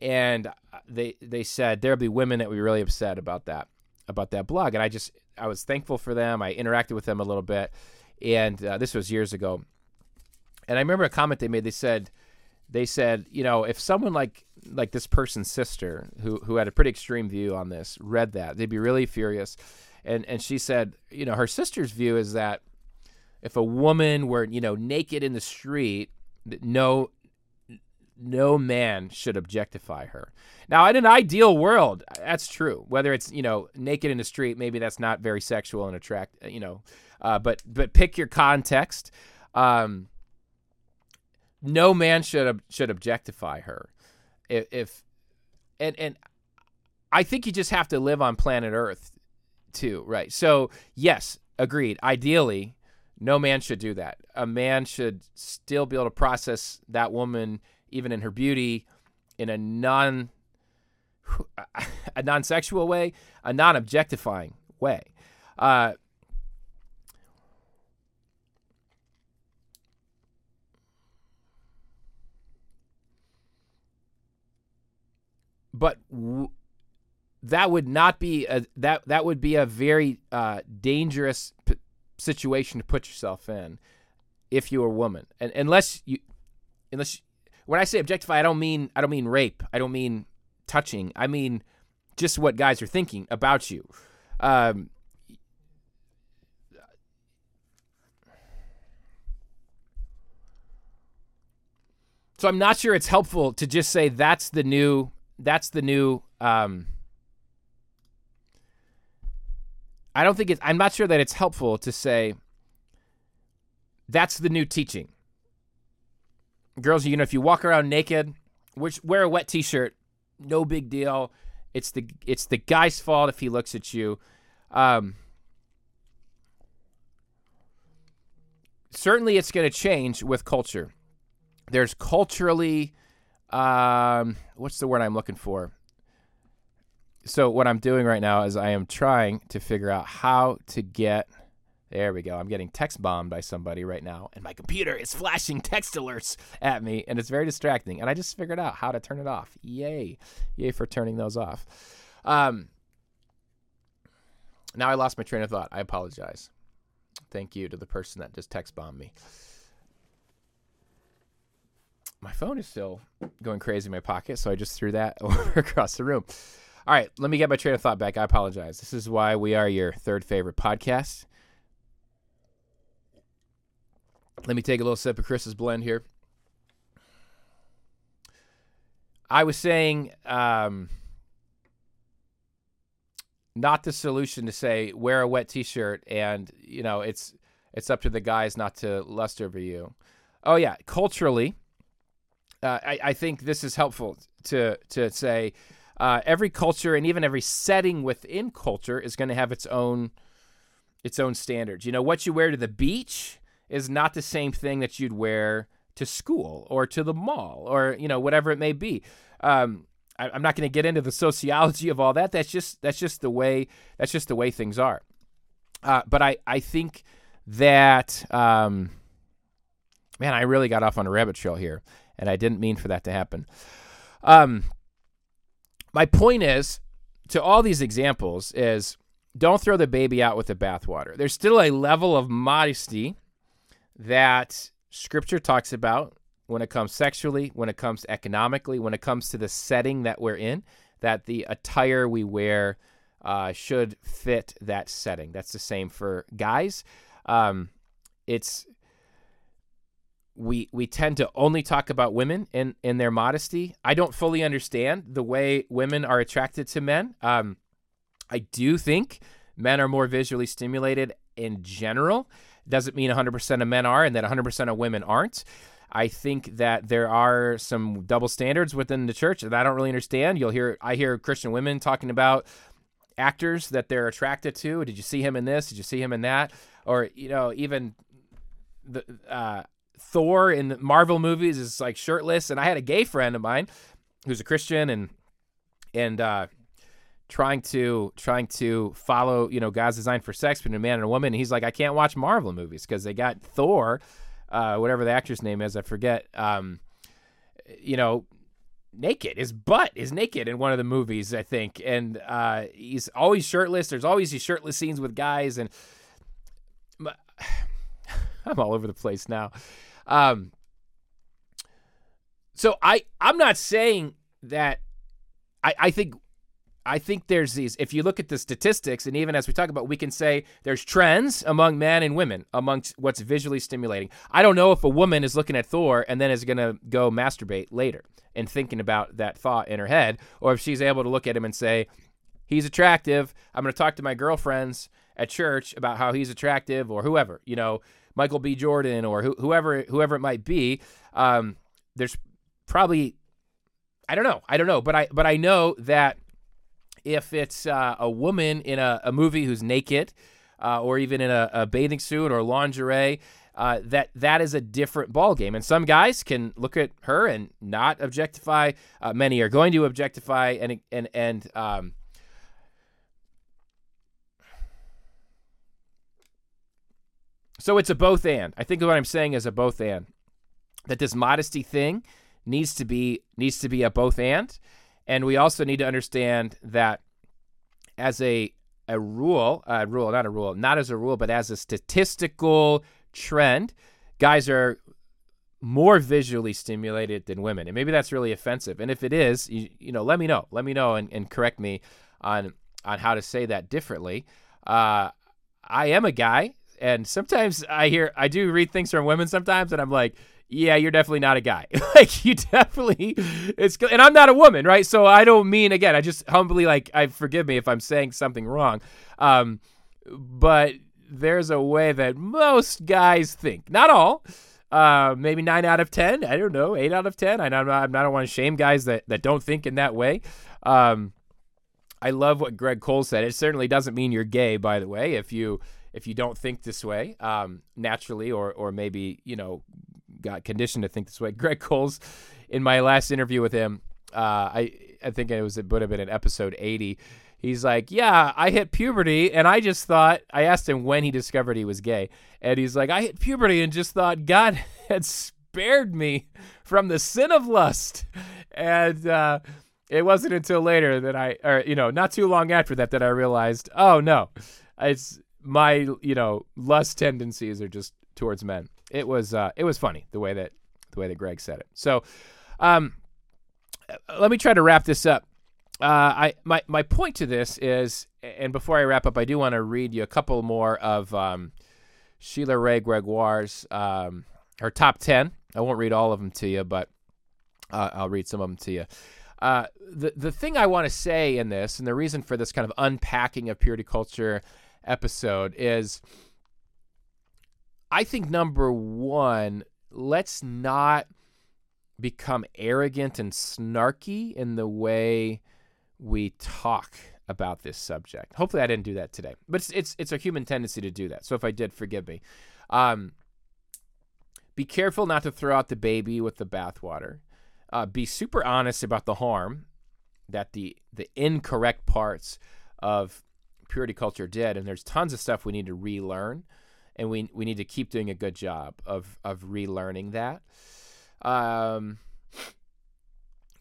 And they they said there'll be women that would be really upset about that, about that blog. And I just I was thankful for them. I interacted with them a little bit. And uh, this was years ago. And I remember a comment they made. They said, they said, you know, if someone like like this person's sister, who who had a pretty extreme view on this, read that, they'd be really furious. And and she said, you know, her sister's view is that if a woman were, you know, naked in the street, no no man should objectify her. Now, in an ideal world, that's true. Whether it's you know naked in the street, maybe that's not very sexual and attract, you know, uh, but but pick your context. Um, no man should should objectify her. If, if and and I think you just have to live on planet Earth too, right? So yes, agreed. Ideally, no man should do that. A man should still be able to process that woman, even in her beauty, in a non a non sexual way, a non objectifying way. Uh, but w- that would not be a that that would be a very uh, dangerous p- situation to put yourself in if you were a woman, and unless you unless when I say objectify, I don't mean I don't mean rape, I don't mean touching, I mean just what guys are thinking about you. Um, so I'm not sure it's helpful to just say that's the new that's the new um, I don't think it's I'm not sure that it's helpful to say that's the new teaching. Girls, you know, if you walk around naked, which wear a wet t-shirt, no big deal. It's the it's the guy's fault if he looks at you. Um, certainly, it's going to change with culture. There's culturally, um, what's the word I'm looking for? So what I'm doing right now is I am trying to figure out how to get. There we go. I'm getting text bombed by somebody right now, and my computer is flashing text alerts at me, and it's very distracting. And I just figured out how to turn it off. Yay! Yay for turning those off. Um, now I lost my train of thought. I apologize. Thank you to the person that just text bombed me. My phone is still going crazy in my pocket, so I just threw that over across the room. All right, let me get my train of thought back. I apologize. This is why we are your third favorite podcast. Let me take a little sip of Chris's blend here. I was saying, um, not the solution to say wear a wet T-shirt and you know it's it's up to the guys not to lust over you. Oh yeah, culturally, uh, I, I think this is helpful to to say uh, every culture and even every setting within culture is going to have its own its own standards. You know, what you wear to the beach is not the same thing that you'd wear to school or to the mall or you know whatever it may be. Um, I, I'm not going to get into the sociology of all that. That's just that's just the way that's just the way things are. Uh, but I I think that um, man, I really got off on a rabbit trail here, and I didn't mean for that to happen. Um, my point is to all these examples is don't throw the baby out with the bathwater. There's still a level of modesty that scripture talks about when it comes sexually, when it comes economically, when it comes to the setting that we're in, that the attire we wear uh, should fit that setting. That's the same for guys. Um, it's we we tend to only talk about women in in their modesty. I don't fully understand the way women are attracted to men. Um, I do think men are more visually stimulated in general, doesn't mean 100% of men are and that 100% of women aren't. I think that there are some double standards within the church that I don't really understand. You'll hear I hear Christian women talking about actors that they're attracted to. Did you see him in this? Did you see him in that? Or you know, even the uh, Thor in the Marvel movies is like shirtless. And I had a gay friend of mine who's a Christian and and uh, trying to trying to follow you know God's design for sex between a man and a woman. And he's like, I can't watch Marvel movies because they got Thor, uh, whatever the actor's name is, I forget. Um, you know, naked. His butt is naked in one of the movies, I think, and uh, he's always shirtless. There's always these shirtless scenes with guys, and I'm all over the place now. Um, so I I'm not saying that I I think I think there's these if you look at the statistics and even as we talk about we can say there's trends among men and women amongst what's visually stimulating. I don't know if a woman is looking at Thor and then is going to go masturbate later and thinking about that thought in her head or if she's able to look at him and say he's attractive. I'm going to talk to my girlfriends at church about how he's attractive or whoever, you know, Michael B. Jordan or who, whoever whoever it might be. Um, there's probably I don't know. I don't know, but I but I know that if it's uh, a woman in a, a movie who's naked, uh, or even in a, a, bathing suit or lingerie, uh, that that is a different ball game. And some guys can look at her and not objectify. Uh, many are going to objectify and and and um, so it's a both and. I think what I'm saying is a both and. That this modesty thing needs to be needs to be a both and and we also need to understand that as a a rule, a rule, not a rule, not as a rule, but as a statistical trend, guys are more visually stimulated than women. And maybe that's really offensive. And if it is, you, you know, let me know. Let me know and, and correct me on on how to say that differently. Uh, I am a guy, and sometimes I hear I do read things from women sometimes, and I'm like, yeah, you're definitely not a guy. like you definitely it's and I'm not a woman, right? So I don't mean again, I just humbly like I forgive me if I'm saying something wrong. Um but there's a way that most guys think. Not all. Uh, maybe nine out of ten. I don't know, eight out of ten. I don't. I don't want to shame guys that, that don't think in that way. Um, I love what Greg Coles said. It certainly doesn't mean you're gay, by the way. If you if you don't think this way um, naturally, or or maybe you know got conditioned to think this way. Greg Coles, in my last interview with him, uh, I I think it was it would have been in episode 80. He's like, yeah, I hit puberty, and I just thought. I asked him when he discovered he was gay, and he's like, I hit puberty and just thought God had spared me from the sin of lust, and. Uh, it wasn't until later that I, or you know, not too long after that, that I realized, oh no, it's my, you know, lust tendencies are just towards men it was uh, it was funny the way that the way that Greg said it. So, um, let me try to wrap this up. Uh, I my my point to this is, and before I wrap up, I do want to read you a couple more of um, Sheila Wray Gregoire's um, her top ten. I won't read all of them to you, but uh, I'll read some of them to you. Uh, the the thing I want to say in this, and the reason for this kind of unpacking of purity culture episode is I think number one, let's not become arrogant and snarky in the way we talk about this subject. Hopefully, I didn't do that today, but it's it's, it's a human tendency to do that. So if I did, forgive me. Um, be careful not to throw out the baby with the bathwater. Uh, be super honest about the harm that the the incorrect parts of purity culture did, and there's tons of stuff we need to relearn and we we need to keep doing a good job of of relearning that. Um,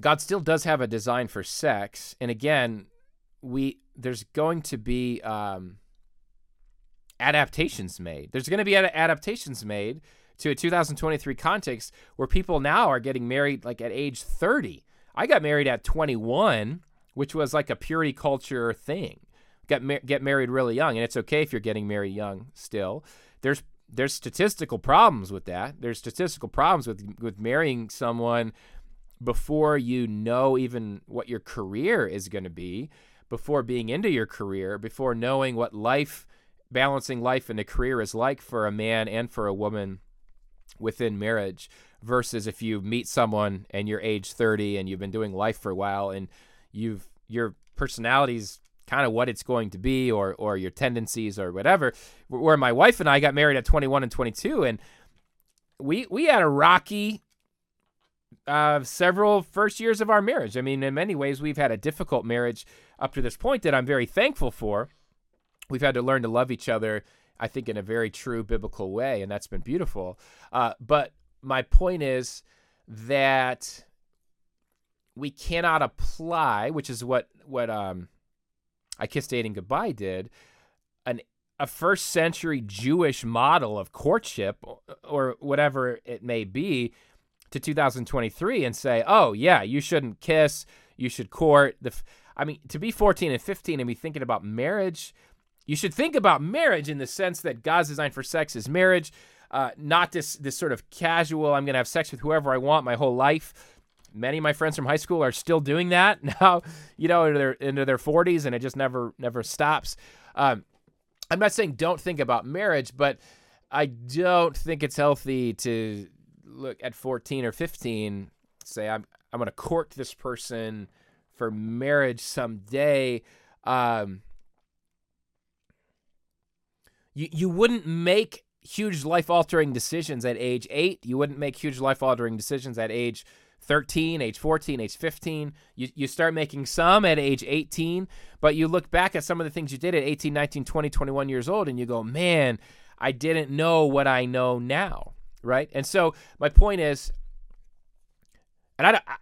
God still does have a design for sex, and again, we there's going to be um, adaptations made. There's going to be ad- adaptations made to a 2023 context where people now are getting married like at age 30. I got married at 21, which was like a purity culture thing get get married really young, and it's okay if you're getting married young still. There's there's statistical problems with that. There's statistical problems with with marrying someone before you know even what your career is going to be, before being into your career, before knowing what life balancing life and a career is like for a man and for a woman within marriage versus if you meet someone and you're age 30 and you've been doing life for a while and you've your personality's kind of what it's going to be or or your tendencies or whatever where my wife and I got married at 21 and 22 and we we had a rocky uh, several first years of our marriage. I mean, in many ways, we've had a difficult marriage up to this point that I'm very thankful for. We've had to learn to love each other, I think, in a very true biblical way, and that's been beautiful. Uh, but my point is that we cannot apply, which is what what um, I kissed dating goodbye did, an a first century Jewish model of courtship or whatever it may be to 2023 and say, "Oh yeah, you shouldn't kiss, you should court." The f- I mean, to be 14 and 15 and be thinking about marriage, you should think about marriage in the sense that God's design for sex is marriage, uh, not this this sort of casual. I'm going to have sex with whoever I want my whole life. Many of my friends from high school are still doing that now, you know, into their into their 40s, and it just never never stops. Um, I'm not saying don't think about marriage, but I don't think it's healthy to look at 14 or 15 say i'm i'm going to court this person for marriage someday um you you wouldn't make huge life altering decisions at age 8 you wouldn't make huge life altering decisions at age 13 age 14 age 15 you, you start making some at age 18 but you look back at some of the things you did at 18 19 20 21 years old and you go man i didn't know what i know now right? And so my point is, and I, I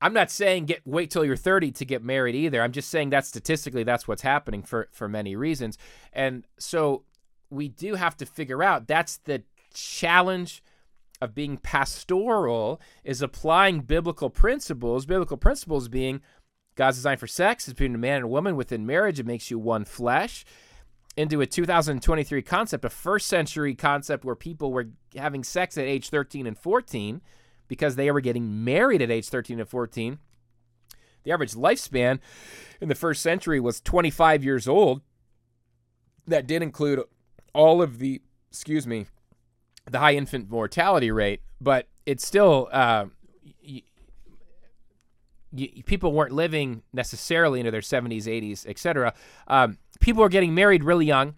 I'm not saying get wait till you're 30 to get married either. I'm just saying that statistically that's what's happening for for many reasons. And so we do have to figure out that's the challenge of being pastoral is applying biblical principles. Biblical principles being God's design for sex is between a man and a woman within marriage. It makes you one flesh into a 2023 concept, a first century concept where people were having sex at age 13 and 14 because they were getting married at age 13 and 14. The average lifespan in the first century was 25 years old. That did include all of the, excuse me, the high infant mortality rate, but it's still, uh, y- y- people weren't living necessarily into their 70s, 80s, etc. Um, people were getting married really young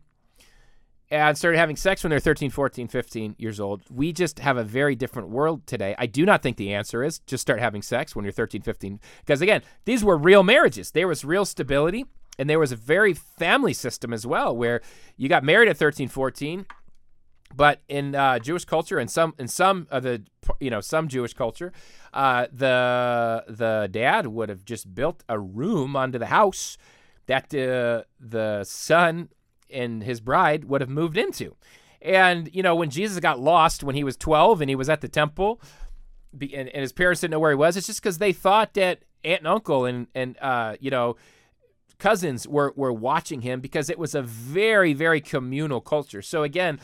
and started having sex when they're 13, 14, 15 years old. We just have a very different world today. I do not think the answer is just start having sex when you're 13, 15. Because again, these were real marriages. There was real stability and there was a very family system as well where you got married at 13, 14. But in uh, Jewish culture and some in some of the you know some Jewish culture, uh, the the dad would have just built a room onto the house that uh, the son and his bride would have moved into. And, you know, when Jesus got lost when he was 12 and he was at the temple and, and his parents didn't know where he was, it's just because they thought that aunt and uncle and, and uh, you know, cousins were, were watching him because it was a very, very communal culture. So, again,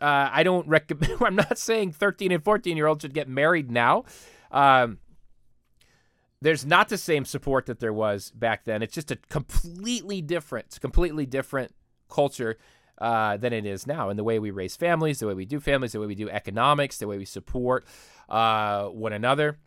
uh, I don't recommend, I'm not saying 13 and 14 year olds should get married now. Um, there's not the same support that there was back then. It's just a completely different, completely different culture uh, than it is now. And the way we raise families, the way we do families, the way we do economics, the way we support uh, one another,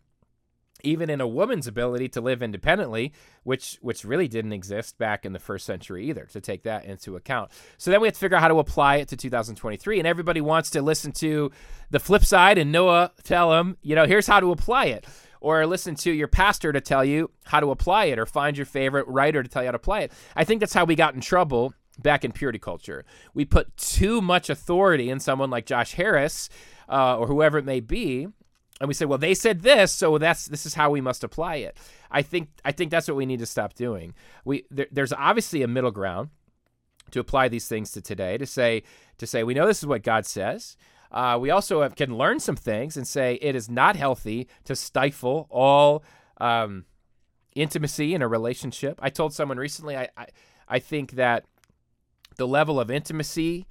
even in a woman's ability to live independently, which which really didn't exist back in the first century either. To take that into account, so then we have to figure out how to apply it to 2023. And everybody wants to listen to the flip side and Noah tell them, you know, here's how to apply it or listen to your pastor to tell you how to apply it or find your favorite writer to tell you how to apply it. I think that's how we got in trouble back in purity culture. We put too much authority in someone like Josh Harris uh, or whoever it may be, and we say, well, they said this, so that's this is how we must apply it. I think I think that's what we need to stop doing. We there, there's obviously a middle ground to apply these things to today to say to say we know this is what God says. Uh, we also have, can learn some things and say it is not healthy to stifle all um, intimacy in a relationship. I told someone recently, I, I, I think that the level of intimacy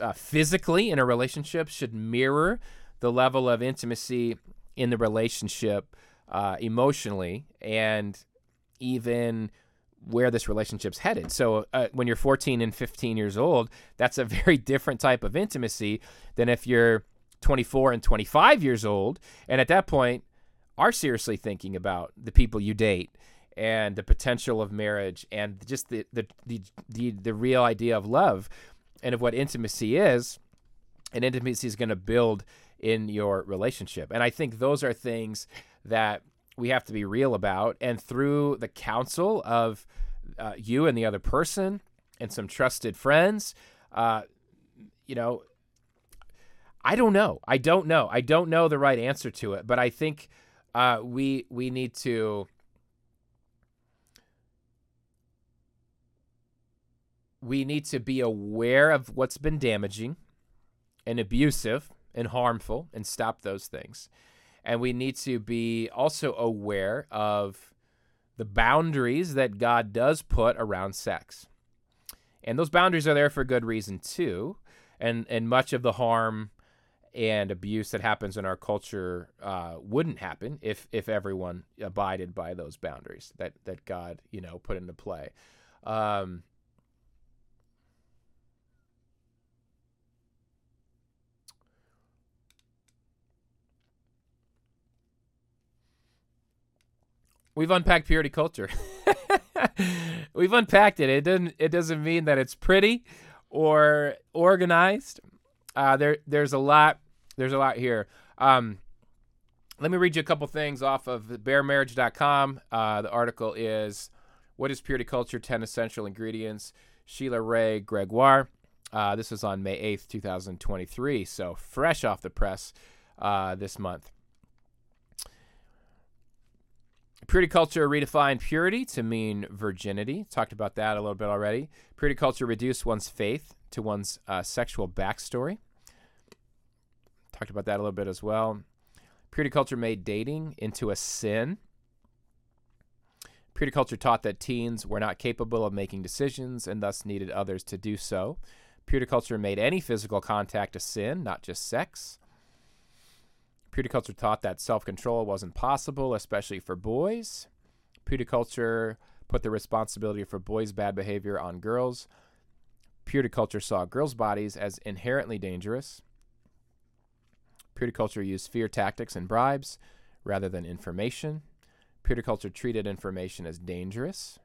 uh, physically in a relationship should mirror the level of intimacy in the relationship uh, emotionally and even where this relationship's headed. So uh, when you're 14 and 15 years old, that's a very different type of intimacy than if you're 24 and 25 years old, and at that point are seriously thinking about the people you date and the potential of marriage and just the the the the, the real idea of love and of what intimacy is and intimacy is going to build in your relationship. And I think those are things that we have to be real about. And through the counsel of uh, you and the other person and some trusted friends, uh, you know, I don't know. I don't know. I don't know the right answer to it. But I think uh, we we need to. We need to be aware of what's been damaging and abusive and harmful and stop those things. And we need to be also aware of the boundaries that God does put around sex. And those boundaries are there for good reason too. And and much of the harm and abuse that happens in our culture uh, wouldn't happen if if everyone abided by those boundaries that that God you know put into play. Um, we've unpacked purity culture. we've unpacked it. It doesn't it doesn't mean that it's pretty or organized. Uh, there there's a lot there's a lot here. Um, let me read you a couple things off of baremarriage.com. Uh, the article is What is Purity Culture? 10 Essential Ingredients. Sheila Wray Gregoire. Uh, this is on May 8th, 2023. So fresh off the press uh, this month. Purity culture redefined purity to mean virginity. Talked about that a little bit already. Purity culture reduced one's faith to one's uh, sexual backstory. Talked about that a little bit as well. Purity culture made dating into a sin. Purity culture taught that teens were not capable of making decisions and thus needed others to do so. Purity culture made any physical contact a sin, not just sex. Purity culture taught that self control wasn't possible, especially for boys. Purity culture put the responsibility for boys' bad behavior on girls. Purity culture saw girls' bodies as inherently dangerous. Purity culture used fear tactics and bribes rather than information. Purity culture treated information as dangerous.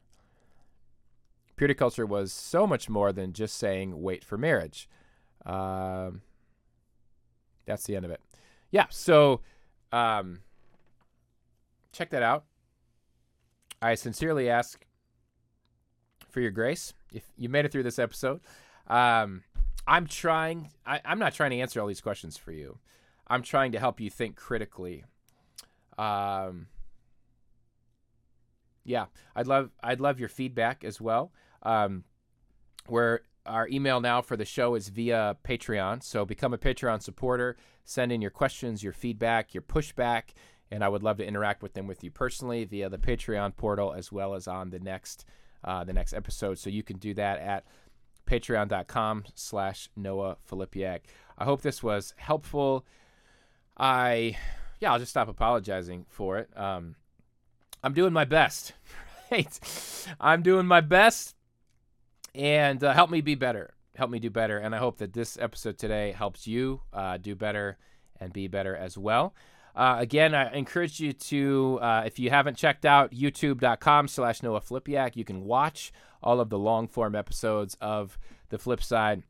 Purity culture was so much more than just saying wait for marriage. Um, that's the end of it yeah, so um, check that out. I sincerely ask for your grace if you made it through this episode. Um, I'm trying. I, I'm not trying to answer all these questions for you. I'm trying to help you think critically. Um, yeah, I'd love I'd love your feedback as well. Um, where our email now for the show is via Patreon. So become a Patreon supporter. Send in your questions, your feedback, your pushback, and I would love to interact with them with you personally via the Patreon portal as well as on the next uh, the next episode. So you can do that at patreon.com slash Noah Filipiak. I hope this was helpful. I yeah, I'll just stop apologizing for it. Um, I'm doing my best. Right? I'm doing my best and uh, help me be better. Help me do better. And I hope that this episode today helps you uh, do better and be better as well. Uh, again, I encourage you to, uh, if you haven't checked out youtube.com slash Noah Filipiak, you can watch all of the long form episodes of The Flip Side.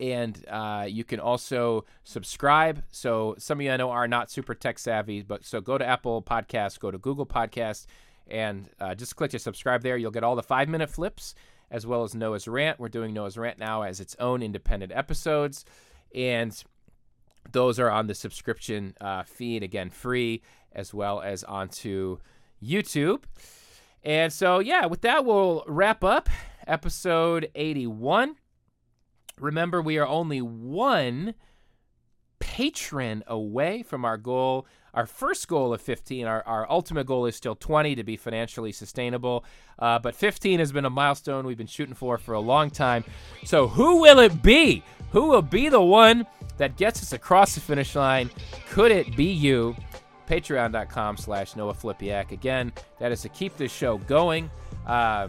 And uh, you can also subscribe. So some of you I know are not super tech savvy, but so go to Apple Podcasts, go to Google Podcasts, and uh, just click to subscribe there. You'll get all the five minute flips as well as Noah's Rant. We're doing Noah's Rant now as its own independent episodes, and those are on the subscription uh, feed again, free, as well as onto YouTube. And so, yeah, with that, we'll wrap up episode 81. Remember, we are only one patron away from our goal our first goal of 15. Our, our ultimate goal is still 20 to be financially sustainable. Uh, but 15 has been a milestone we've been shooting for for a long time. So who will it be? Who will be the one that gets us across the finish line? Could it be you? Patreon.com slash Noah Filipiak. Again, that is to keep this show going. Uh,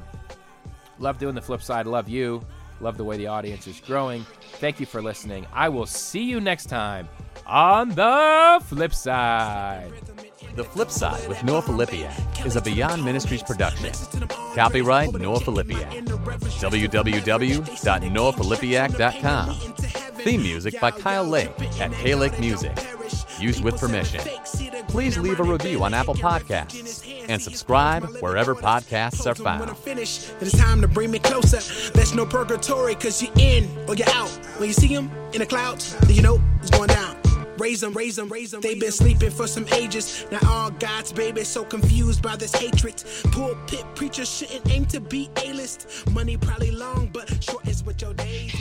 love doing the flip side. Love you. Love the way the audience is growing. Thank you for listening. I will see you next time on the flip side. The Flip Side with Noah Filipiak is a Beyond Ministries production. Copyright Noah Filipiak. www.noahfilipiak.com. Theme music by Kyle Lake at K-Lake Music. Used with permission. Please leave a review on Apple Podcasts and subscribe wherever podcasts are found. it's time to bring me closer. There's no purgatory, cause you're in or you're out. When you see him in the clouds, then you know it's going down. Raise them, raise them, raise them. They've been sleeping for some ages. Now all God's babies so confused by this hatred. Preachers shouldn't aim to be A-list. Money probably long, but short is what your days.